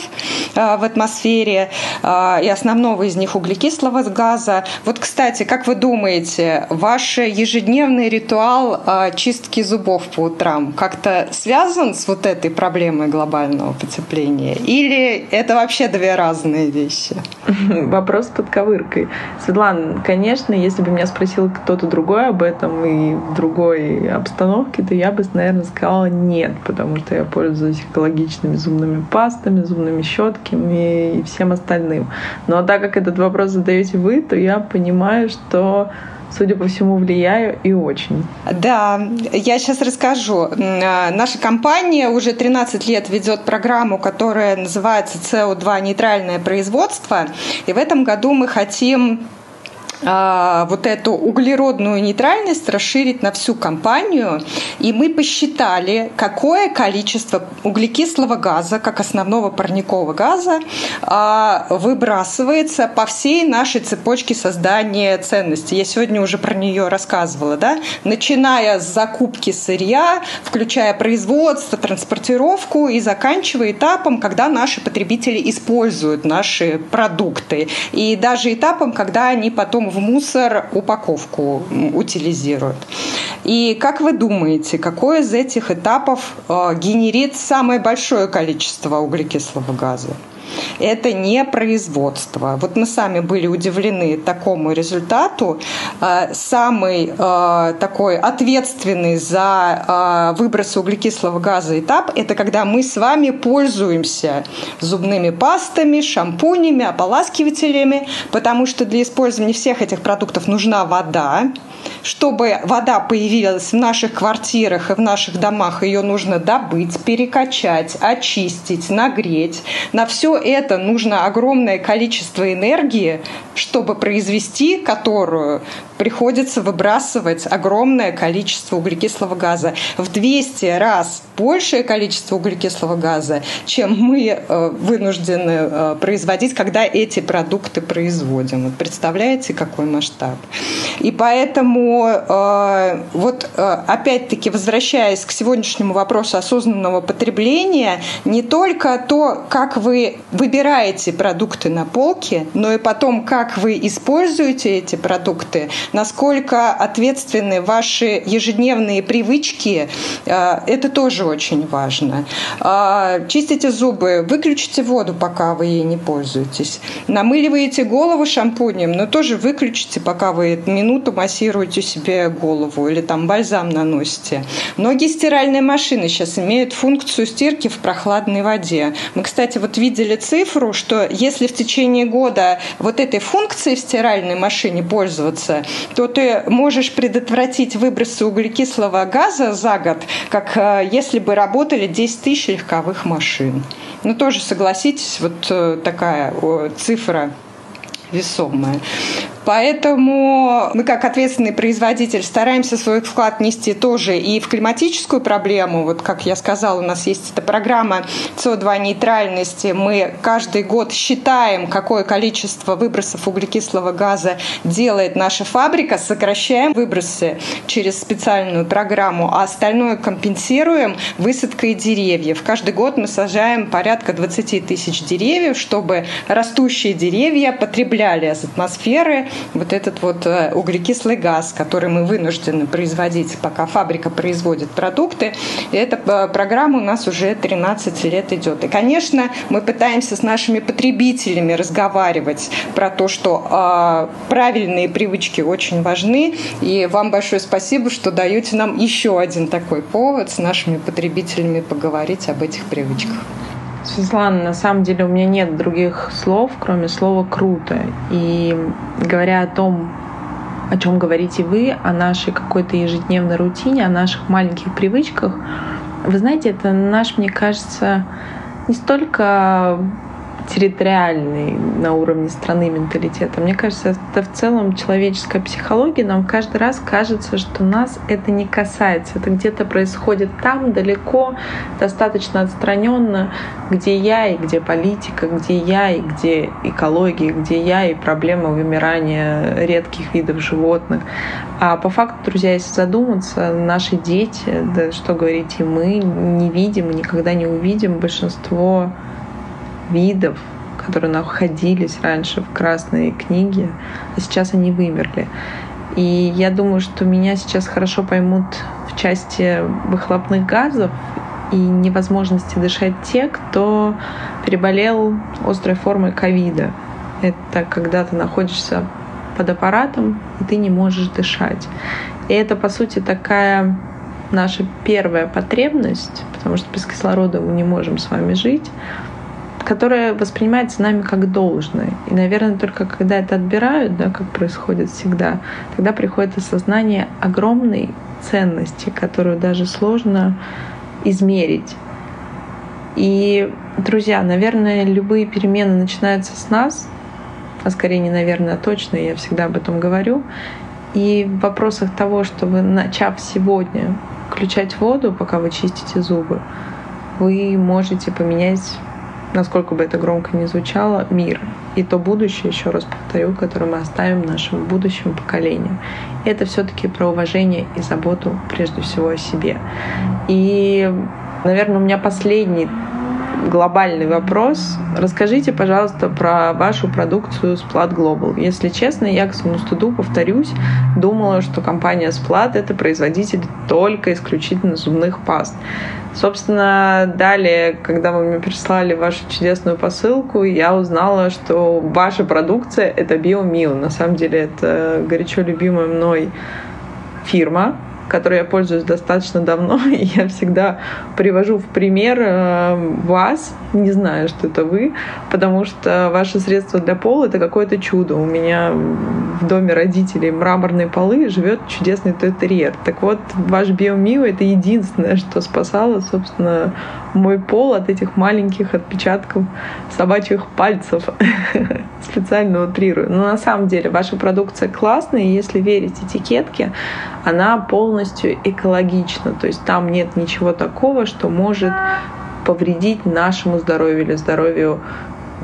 э, в атмосфере, и основного из них углекислого газа. Вот, кстати, как вы думаете, ваш ежедневный ритуал чистки зубов по утрам как-то связан с вот этой проблемой глобального потепления? Или это вообще две разные вещи? Вопрос под ковыркой. Светлана, конечно, если бы меня спросил кто-то другой об этом и другой другой обстановке, то я бы, наверное, сказала нет, потому что я пользуюсь экологичными зубными пастами, зубными щетками и всем остальным. Но так как этот вопрос задаете вы, то я понимаю, что судя по всему, влияю и очень. Да, я сейчас расскажу. А, наша компания уже 13 лет ведет программу, которая называется CO2 нейтральное производство. И в этом году мы хотим а, вот эту углеродную нейтральность расширить на всю компанию. И мы посчитали, какое количество углекислого газа, как основного парникового газа, а, выбрасывается по всей нашей цепочке создания ценностей. Я сегодня уже про нее рассказывала, да? начиная с закупки сырья, включая производство, транспортировку и заканчивая этапом, когда наши потребители используют наши продукты. И даже этапом, когда они потом в мусор упаковку утилизируют. И как вы думаете, какой из этих этапов э, генерит самое большое количество углекислого газа? Это не производство. Вот мы сами были удивлены такому результату. Э, самый э, такой ответственный за выбросы углекислого газа этап – это когда мы с вами пользуемся зубными пастами, шампунями, ополаскивателями, потому что для использования всех этих продуктов нужна вода, чтобы вода появилась в наших квартирах и в наших домах, ее нужно добыть, перекачать, очистить, нагреть. На все это нужно огромное количество энергии, чтобы произвести которую приходится выбрасывать огромное количество углекислого газа. В 200 раз большее количество углекислого газа, чем мы э, вынуждены э, производить, когда эти продукты производим. Вот представляете, какой масштаб? И поэтому э, вот опять-таки возвращаясь к сегодняшнему вопросу осознанного потребления, не только то, как вы выбираете продукты на полке, но и потом, как вы используете эти продукты, насколько ответственны ваши ежедневные привычки, э, это тоже очень важно. А, чистите зубы, выключите воду, пока вы ей не пользуетесь. Намыливаете голову шампунем, но тоже выключите, пока вы минуту массируете себе голову или там бальзам наносите. Многие стиральные машины сейчас имеют функцию стирки в прохладной воде. Мы, кстати, вот видели цифру, что если в течение года вот этой функцией в стиральной машине пользоваться, то ты можешь предотвратить выбросы углекислого газа за год, как э, если бы работали 10 тысяч легковых машин. Ну, тоже согласитесь, вот э, такая цифра весомая. Поэтому мы как ответственный производитель стараемся свой вклад нести тоже и в климатическую проблему. Вот как я сказала, у нас есть эта программа СО2 нейтральности. Мы каждый год считаем, какое количество выбросов углекислого газа делает наша фабрика, сокращаем выбросы через специальную программу, а остальное компенсируем высадкой деревьев. Каждый год мы сажаем порядка 20 тысяч деревьев, чтобы растущие деревья потребляли из атмосферы вот этот вот э, углекислый газ, который мы вынуждены производить, пока фабрика производит продукты. И эта э, программа у нас уже 13 лет идет. И, конечно, мы пытаемся с нашими потребителями разговаривать про то, что э, правильные привычки очень важны. И вам большое спасибо, что даете нам еще один такой повод с нашими потребителями поговорить об этих привычках. Светлана, на самом деле у меня нет других слов, кроме слова «круто». И говоря о том, о чем говорите вы, о нашей какой-то ежедневной рутине, о наших маленьких привычках, вы знаете, это наш, мне кажется, не столько территориальный на уровне страны менталитета. Мне кажется, это в целом человеческая психология. Нам каждый раз кажется, что нас это не касается. Это где-то происходит там, далеко, достаточно отстраненно, где я и где политика, где я и где экология, где я и проблема вымирания редких видов животных. А по факту, друзья, если задуматься, наши дети, да что говорить и мы, не видим и никогда не увидим большинство видов, которые находились раньше в Красной книге, а сейчас они вымерли. И я думаю, что меня сейчас хорошо поймут в части выхлопных газов и невозможности дышать те, кто переболел острой формой ковида. Это когда ты находишься под аппаратом, и ты не можешь дышать. И это, по сути, такая наша первая потребность, потому что без кислорода мы не можем с вами жить которая воспринимается нами как должное. И, наверное, только когда это отбирают, да, как происходит всегда, тогда приходит осознание огромной ценности, которую даже сложно измерить. И, друзья, наверное, любые перемены начинаются с нас, а скорее не наверное, а точно, я всегда об этом говорю. И в вопросах того, что вы, начав сегодня включать воду, пока вы чистите зубы, вы можете поменять насколько бы это громко не звучало, мир. И то будущее, еще раз повторю, которое мы оставим нашим будущим поколениям. Это все-таки про уважение и заботу прежде всего о себе. И, наверное, у меня последний глобальный вопрос. Расскажите, пожалуйста, про вашу продукцию Splat Global. Если честно, я к своему студу, повторюсь, думала, что компания Splat — это производитель только исключительно зубных паст. Собственно, далее, когда вы мне прислали вашу чудесную посылку, я узнала, что ваша продукция — это BioMill. На самом деле это горячо любимая мной фирма, которой я пользуюсь достаточно давно, и я всегда привожу в пример э, вас, не знаю, что это вы, потому что ваше средство для пола — это какое-то чудо. У меня в доме родителей мраморные полы живет чудесный той-терьер. Так вот, ваш биомио — это единственное, что спасало, собственно, мой пол от этих маленьких отпечатков собачьих пальцев. Специально утрирую. Но на самом деле ваша продукция классная, и если верить этикетке, она полностью экологична. То есть там нет ничего такого, что может повредить нашему здоровью или здоровью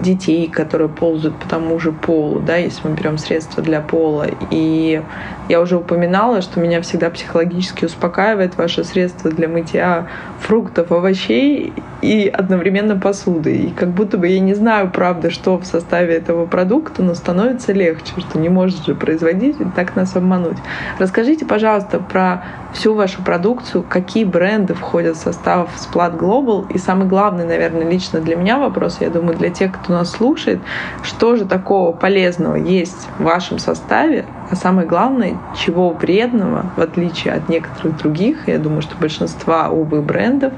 детей, которые ползают по тому же полу, да, если мы берем средства для пола. И я уже упоминала, что меня всегда психологически успокаивает ваше средство для мытья фруктов, овощей и одновременно посуды. И как будто бы я не знаю, правда, что в составе этого продукта, но становится легче, что не может же производитель так нас обмануть. Расскажите, пожалуйста, про всю вашу продукцию, какие бренды входят в состав Splat Global, и самый главный, наверное, лично для меня вопрос, я думаю, для тех, кто нас слушает, что же такого полезного есть в вашем составе, а самое главное, чего вредного, в отличие от некоторых других, я думаю, что большинства, увы, брендов,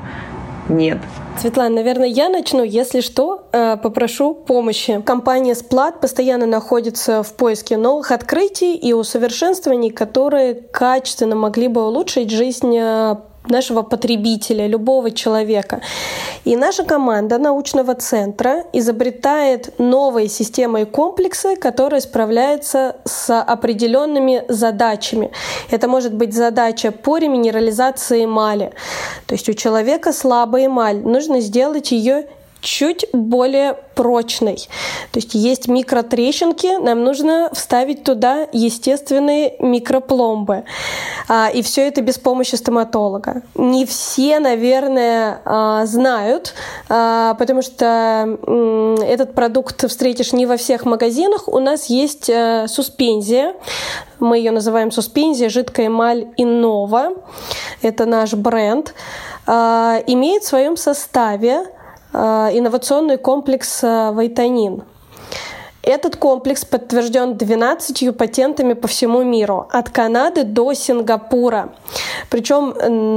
нет. Светлана, наверное, я начну. Если что, э, попрошу помощи. Компания Splат постоянно находится в поиске новых открытий и усовершенствований, которые качественно могли бы улучшить жизнь э, нашего потребителя, любого человека. И наша команда научного центра изобретает новые системы и комплексы, которые справляются с определенными задачами. Это может быть задача по реминерализации эмали. То есть у человека слабая эмаль, нужно сделать ее чуть более прочной. То есть есть микротрещинки, нам нужно вставить туда естественные микропломбы. А, и все это без помощи стоматолога. Не все, наверное, а, знают, а, потому что этот продукт встретишь не во всех магазинах. У нас есть а, суспензия. Мы ее называем суспензия, жидкая эмаль Иннова. Это наш бренд. Имеет в своем составе инновационный комплекс а, Вайтанин. Этот комплекс подтвержден 12 патентами по всему миру, от Канады до Сингапура. Причем,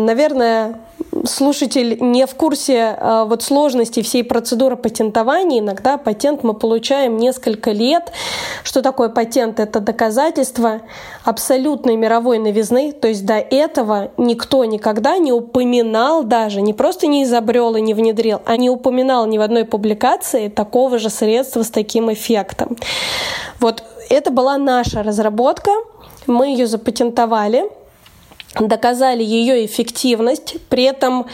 наверное, слушатель не в курсе а, вот сложности всей процедуры патентования, иногда патент мы получаем несколько лет. Что такое патент? Это доказательство абсолютной мировой новизны. То есть до этого никто никогда не упоминал даже, не просто не изобрел и не внедрил, а не упоминал ни в одной публикации такого же средства с таким эффектом. Вот это была наша разработка, мы ее запатентовали – доказали ее эффективность, при этом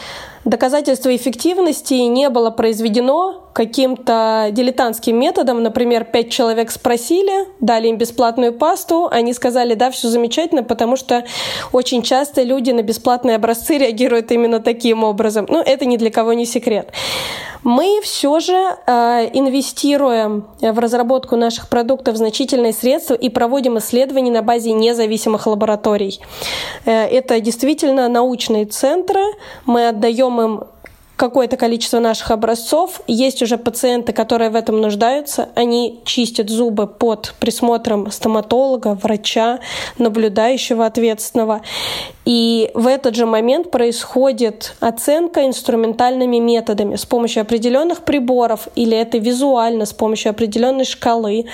доказательство эффективности не было произведено каким-то дилетантским методом. Например, пять человек спросили, дали им бесплатную пасту, они сказали, да, все замечательно, потому что очень часто люди на бесплатные образцы реагируют именно таким образом. Ну, это ни для кого не секрет. Мы все же э, инвестируем в разработку наших продуктов значительные средства и проводим исследования на базе независимых лабораторий. Э, это действительно научные центры. Мы отдаем им какое-то количество наших образцов. Есть уже пациенты, которые в этом нуждаются. Они чистят зубы под присмотром стоматолога, врача, наблюдающего ответственного. И в этот же момент происходит оценка инструментальными методами с помощью определенных приборов или это визуально с помощью определенной шкалы,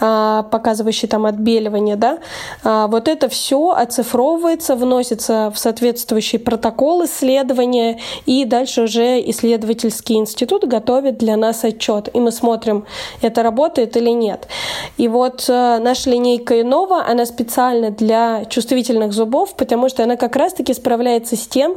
а, показывающей там отбеливание. Да? А, вот это все оцифровывается, вносится в соответствующий протокол исследования, и дальше уже исследовательский институт готовит для нас отчет. И мы смотрим, это работает или нет. И вот э, наша линейка Инова, она специально для чувствительных зубов, потому что что она как раз-таки справляется с тем,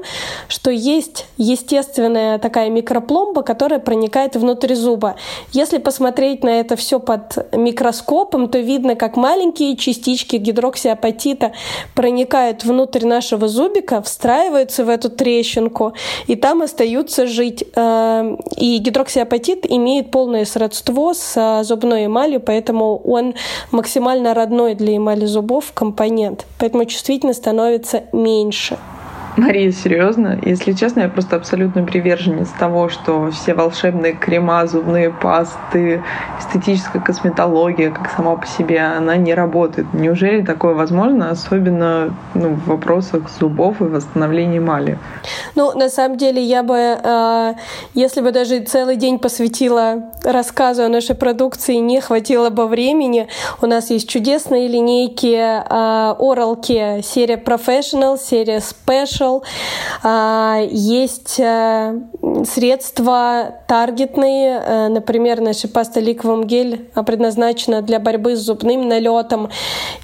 что есть естественная такая микропломба, которая проникает внутрь зуба. Если посмотреть на это все под микроскопом, то видно, как маленькие частички гидроксиапатита проникают внутрь нашего зубика, встраиваются в эту трещинку, и там остаются жить. Э, и гидроксиапатит имеет полное сродство с зубной эмалью, поэтому он максимально родной для эмали зубов компонент. Поэтому чувствительность становится меньше. Мария, серьезно? Если честно, я просто абсолютно приверженец того, что все волшебные крема, зубные пасты, эстетическая косметология, как сама по себе, она не работает. Неужели такое возможно, особенно ну, в вопросах зубов и восстановления эмали? Ну, на самом деле, я бы, э, если бы даже целый день посвятила рассказу о нашей продукции, не хватило бы времени. У нас есть чудесные линейки э, серия Professional, серия Special, Social. А, есть э, средства таргетные, э, например, наша паста Liquum гель предназначена для борьбы с зубным налетом.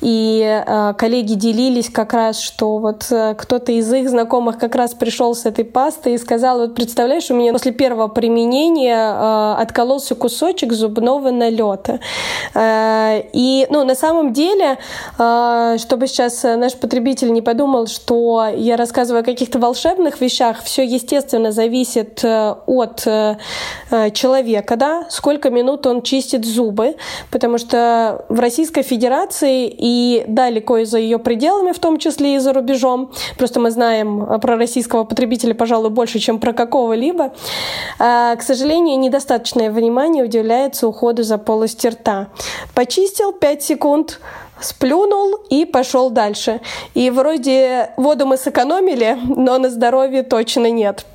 И э, коллеги делились как раз, что вот кто-то из их знакомых как раз пришел с этой пастой и сказал, вот представляешь, у меня после первого применения откололся кусочек зубного налета. И ну, на самом деле, чтобы сейчас наш потребитель не подумал, что я рассказываю рассказываю о каких-то волшебных вещах, все, естественно, зависит э, от э, э, человека, да, сколько минут он чистит зубы, потому что в Российской Федерации и далеко и за ее пределами, в том числе и за рубежом, просто мы знаем про российского потребителя, пожалуй, больше, чем про какого-либо, к сожалению, недостаточное внимание уделяется уходу за полостью рта. Почистил 5 секунд, сплюнул и пошел дальше. И вроде воду мы сэкономили, но на здоровье точно нет.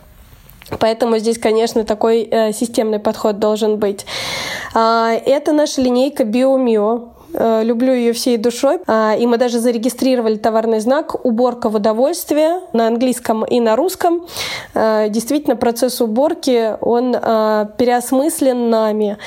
Поэтому здесь, конечно, такой э, системный подход должен быть. А, это наша линейка BioMio. Э, люблю ее всей душой. А, и мы даже зарегистрировали товарный знак «Уборка в удовольствие» на английском и на русском. Э, действительно, процесс уборки, он э, переосмыслен нами,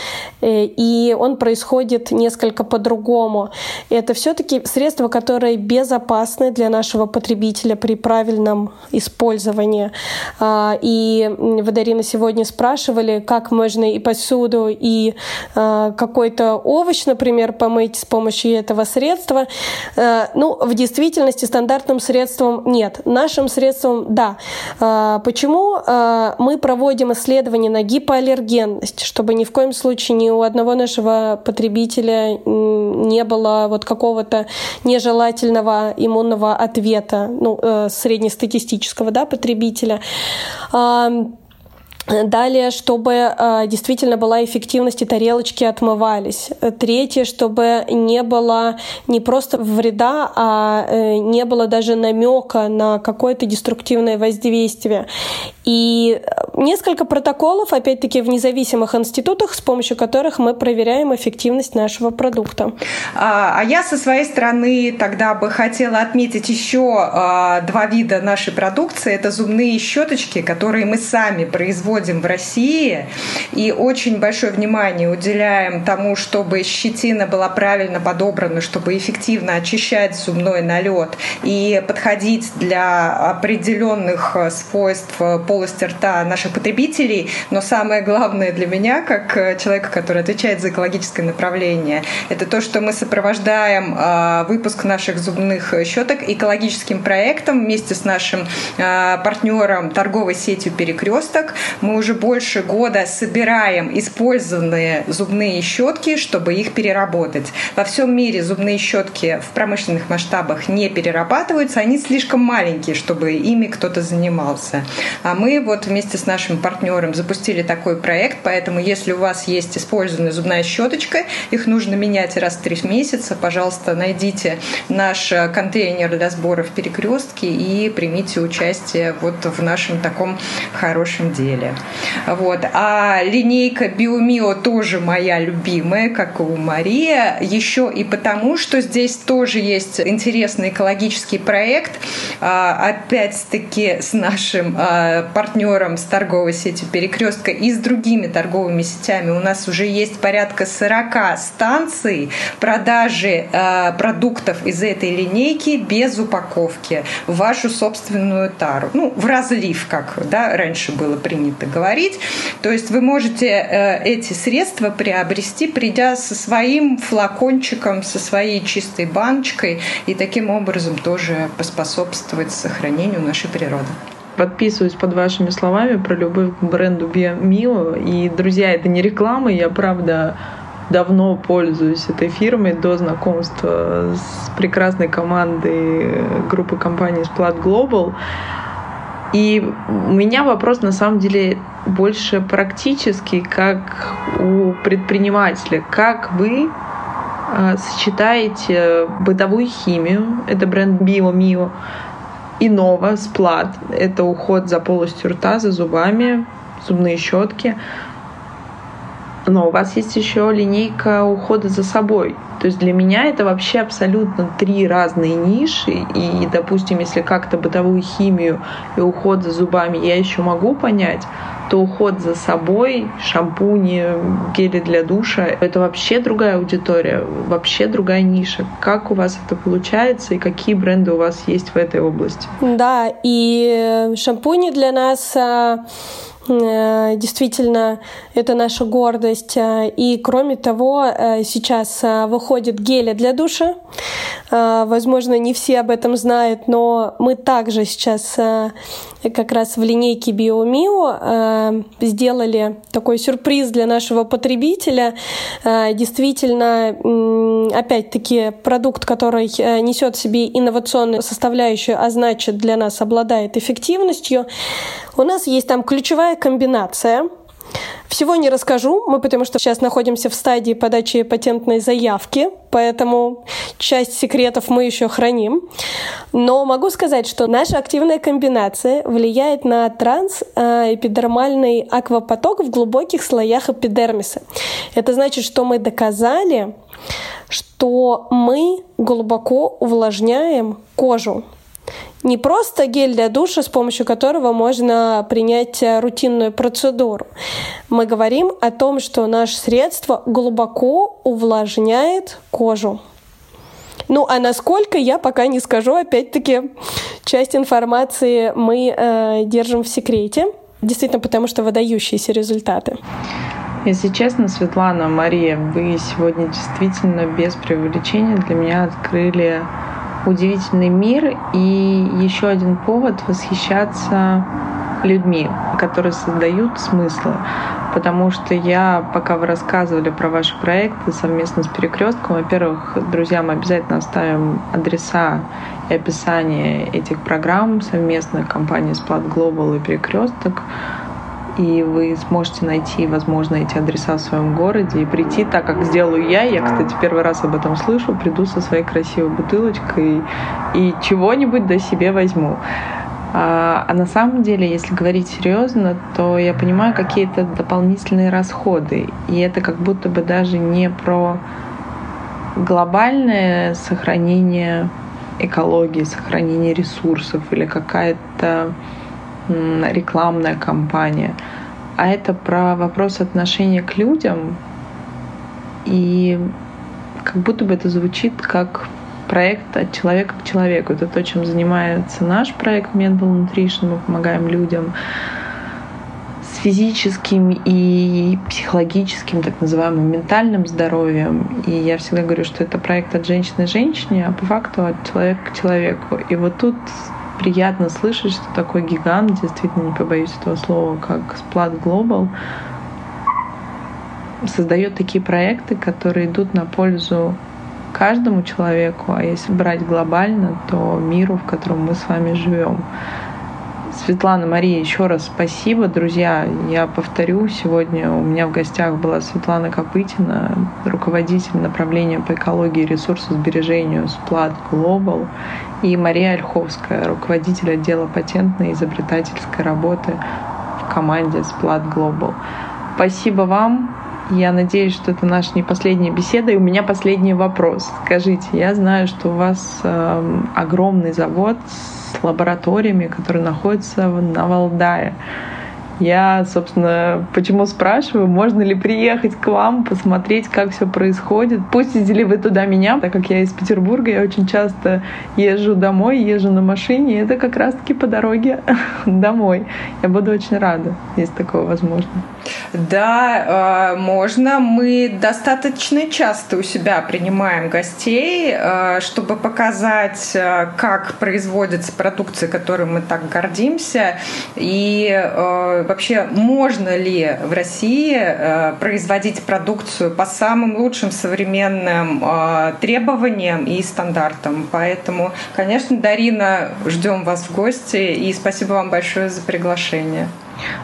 и он происходит несколько по-другому. Это все-таки средства, которые безопасны для нашего потребителя при правильном использовании. А, и вы, Дарина, сегодня спрашивали, как можно и посуду, и какой-то овощ, например, помыть с помощью этого средства. Э, ну, в действительности стандартным средством нет. Нашим средством – да. Э, почему э, мы проводим исследования на гипоаллергенность, чтобы ни в коем случае ни у одного нашего потребителя не было вот какого-то нежелательного иммунного ответа, ну, среднестатистического, да, потребителя. Далее, чтобы э, действительно была эффективность и тарелочки отмывались. Третье, чтобы не было не просто вреда, а э, не было даже намека на какое-то деструктивное воздействие. И несколько протоколов, опять-таки, в независимых институтах, с помощью которых мы проверяем эффективность нашего продукта. А, а я со своей стороны тогда бы хотела отметить еще а, два вида нашей продукции. Это зубные щеточки, которые мы сами производим производим в России и очень большое внимание уделяем тому, чтобы щетина была правильно подобрана, чтобы эффективно очищать зубной налет и подходить для определенных свойств полости рта наших потребителей. Но самое главное для меня, как человека, который отвечает за экологическое направление, это то, что мы сопровождаем выпуск наших зубных щеток экологическим проектом вместе с нашим партнером торговой сетью «Перекресток». Мы уже больше года собираем использованные зубные щетки, чтобы их переработать. Во всем мире зубные щетки в промышленных масштабах не перерабатываются, они слишком маленькие, чтобы ими кто-то занимался. А мы вот вместе с нашим партнером запустили такой проект, поэтому если у вас есть использованная зубная щеточка, их нужно менять раз в три месяца, пожалуйста, найдите наш контейнер для сбора в перекрестке и примите участие вот в нашем таком хорошем деле. Вот. А линейка Биомио тоже моя любимая, как и у Марии. Еще и потому, что здесь тоже есть интересный экологический проект. А, опять-таки с нашим а, партнером с торговой сетью Перекрестка и с другими торговыми сетями. У нас уже есть порядка 40 станций продажи а, продуктов из этой линейки без упаковки в вашу собственную тару. Ну, в разлив, как да, раньше было принято это говорить. То есть вы можете э, эти средства приобрести, придя со своим флакончиком, со своей чистой баночкой, и таким образом тоже поспособствовать сохранению нашей природы подписываюсь под вашими словами про любовь к бренду Биомио. И, друзья, это не реклама, я правда давно пользуюсь этой фирмой до знакомства с прекрасной командой группы компаний Splat Global. И у меня вопрос на самом деле больше практический, как у предпринимателя. Как вы э, сочетаете бытовую химию, это бренд BioMio, и Nova, Splat, это уход за полостью рта, за зубами, зубные щетки, но у вас есть еще линейка ухода за собой. То есть для меня это вообще абсолютно три разные ниши. И, допустим, если как-то бытовую химию и уход за зубами я еще могу понять, то уход за собой, шампуни, гели для душа — это вообще другая аудитория, вообще другая ниша. Как у вас это получается и какие бренды у вас есть в этой области? Да, и шампуни для нас а, действительно, это наша гордость. Э, и кроме того, э, сейчас выходит гели для душа. Возможно, не все об этом знают, но мы также сейчас как раз в линейке BioMio сделали такой сюрприз для нашего потребителя. Действительно, опять-таки, продукт, который несет в себе инновационную составляющую, а значит для нас обладает эффективностью. У нас есть там ключевая комбинация. Всего не расскажу, мы потому что сейчас находимся в стадии подачи патентной заявки, поэтому часть секретов мы еще храним. Но могу сказать, что наша активная комбинация влияет на трансэпидермальный аквапоток в глубоких слоях эпидермиса. Это значит, что мы доказали, что мы глубоко увлажняем кожу. Не просто гель для душа, с помощью которого можно принять рутинную процедуру. Мы говорим о том, что наше средство глубоко увлажняет кожу. Ну, а насколько, я пока не скажу. Опять-таки, часть информации мы э, держим в секрете. Действительно, потому что выдающиеся результаты. Если честно, Светлана, Мария, вы сегодня действительно без преувеличения для меня открыли удивительный мир и еще один повод восхищаться людьми, которые создают смыслы. Потому что я, пока вы рассказывали про ваши проекты совместно с Перекрестком, во-первых, друзья, мы обязательно оставим адреса и описание этих программ совместно компании Splot Global и Перекресток и вы сможете найти, возможно, эти адреса в своем городе и прийти так, как сделаю я. Я, кстати, первый раз об этом слышу. Приду со своей красивой бутылочкой и чего-нибудь до себе возьму. А, а на самом деле, если говорить серьезно, то я понимаю какие-то дополнительные расходы. И это как будто бы даже не про глобальное сохранение экологии, сохранение ресурсов или какая-то рекламная кампания, а это про вопрос отношения к людям. И как будто бы это звучит как проект от человека к человеку. Это то, чем занимается наш проект Mental Nutrition. Мы помогаем людям с физическим и психологическим, так называемым ментальным здоровьем. И я всегда говорю, что это проект от женщины женщине, а по факту от человека к человеку. И вот тут приятно слышать, что такой гигант, действительно не побоюсь этого слова, как Splat Global, создает такие проекты, которые идут на пользу каждому человеку, а если брать глобально, то миру, в котором мы с вами живем. Светлана, Мария, еще раз спасибо, друзья. Я повторю, сегодня у меня в гостях была Светлана Копытина, руководитель направления по экологии и ресурсосбережению Сплат Global, и Мария Ольховская, руководитель отдела патентной и изобретательской работы в команде Сплат Global. Спасибо вам. Я надеюсь, что это наша не последняя беседа. И у меня последний вопрос. Скажите, я знаю, что у вас э, огромный завод с лабораториями, которые находятся на Валдае. Я, собственно, почему спрашиваю, можно ли приехать к вам, посмотреть, как все происходит. Пустите ли вы туда меня, так как я из Петербурга, я очень часто езжу домой, езжу на машине, и это как раз-таки по дороге домой. Я буду очень рада, если такое возможно. Да, э, можно. Мы достаточно часто у себя принимаем гостей, э, чтобы показать, э, как производится продукция, которой мы так гордимся, и вообще можно ли в России производить продукцию по самым лучшим современным требованиям и стандартам. Поэтому, конечно, Дарина, ждем вас в гости, и спасибо вам большое за приглашение.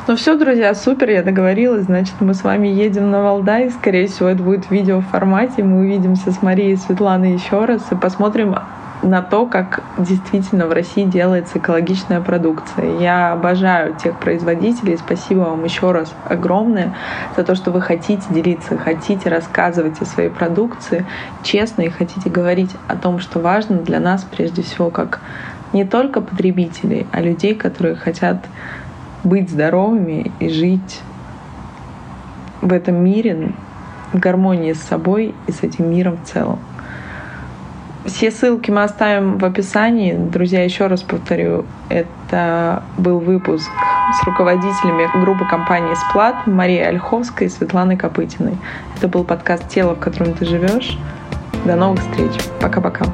Ну все, друзья, супер, я договорилась. Значит, мы с вами едем на Валдай. Скорее всего, это будет в видео формате. Мы увидимся с Марией и Светланой еще раз и посмотрим на то, как действительно в России делается экологичная продукция. Я обожаю тех производителей. Спасибо вам еще раз огромное за то, что вы хотите делиться, хотите рассказывать о своей продукции честно и хотите говорить о том, что важно для нас прежде всего как не только потребителей, а людей, которые хотят быть здоровыми и жить в этом мире в гармонии с собой и с этим миром в целом. Все ссылки мы оставим в описании. Друзья, еще раз повторю, это был выпуск с руководителями группы компании «Сплат» Марией Ольховской и Светланой Копытиной. Это был подкаст «Тело, в котором ты живешь». До новых встреч. Пока-пока.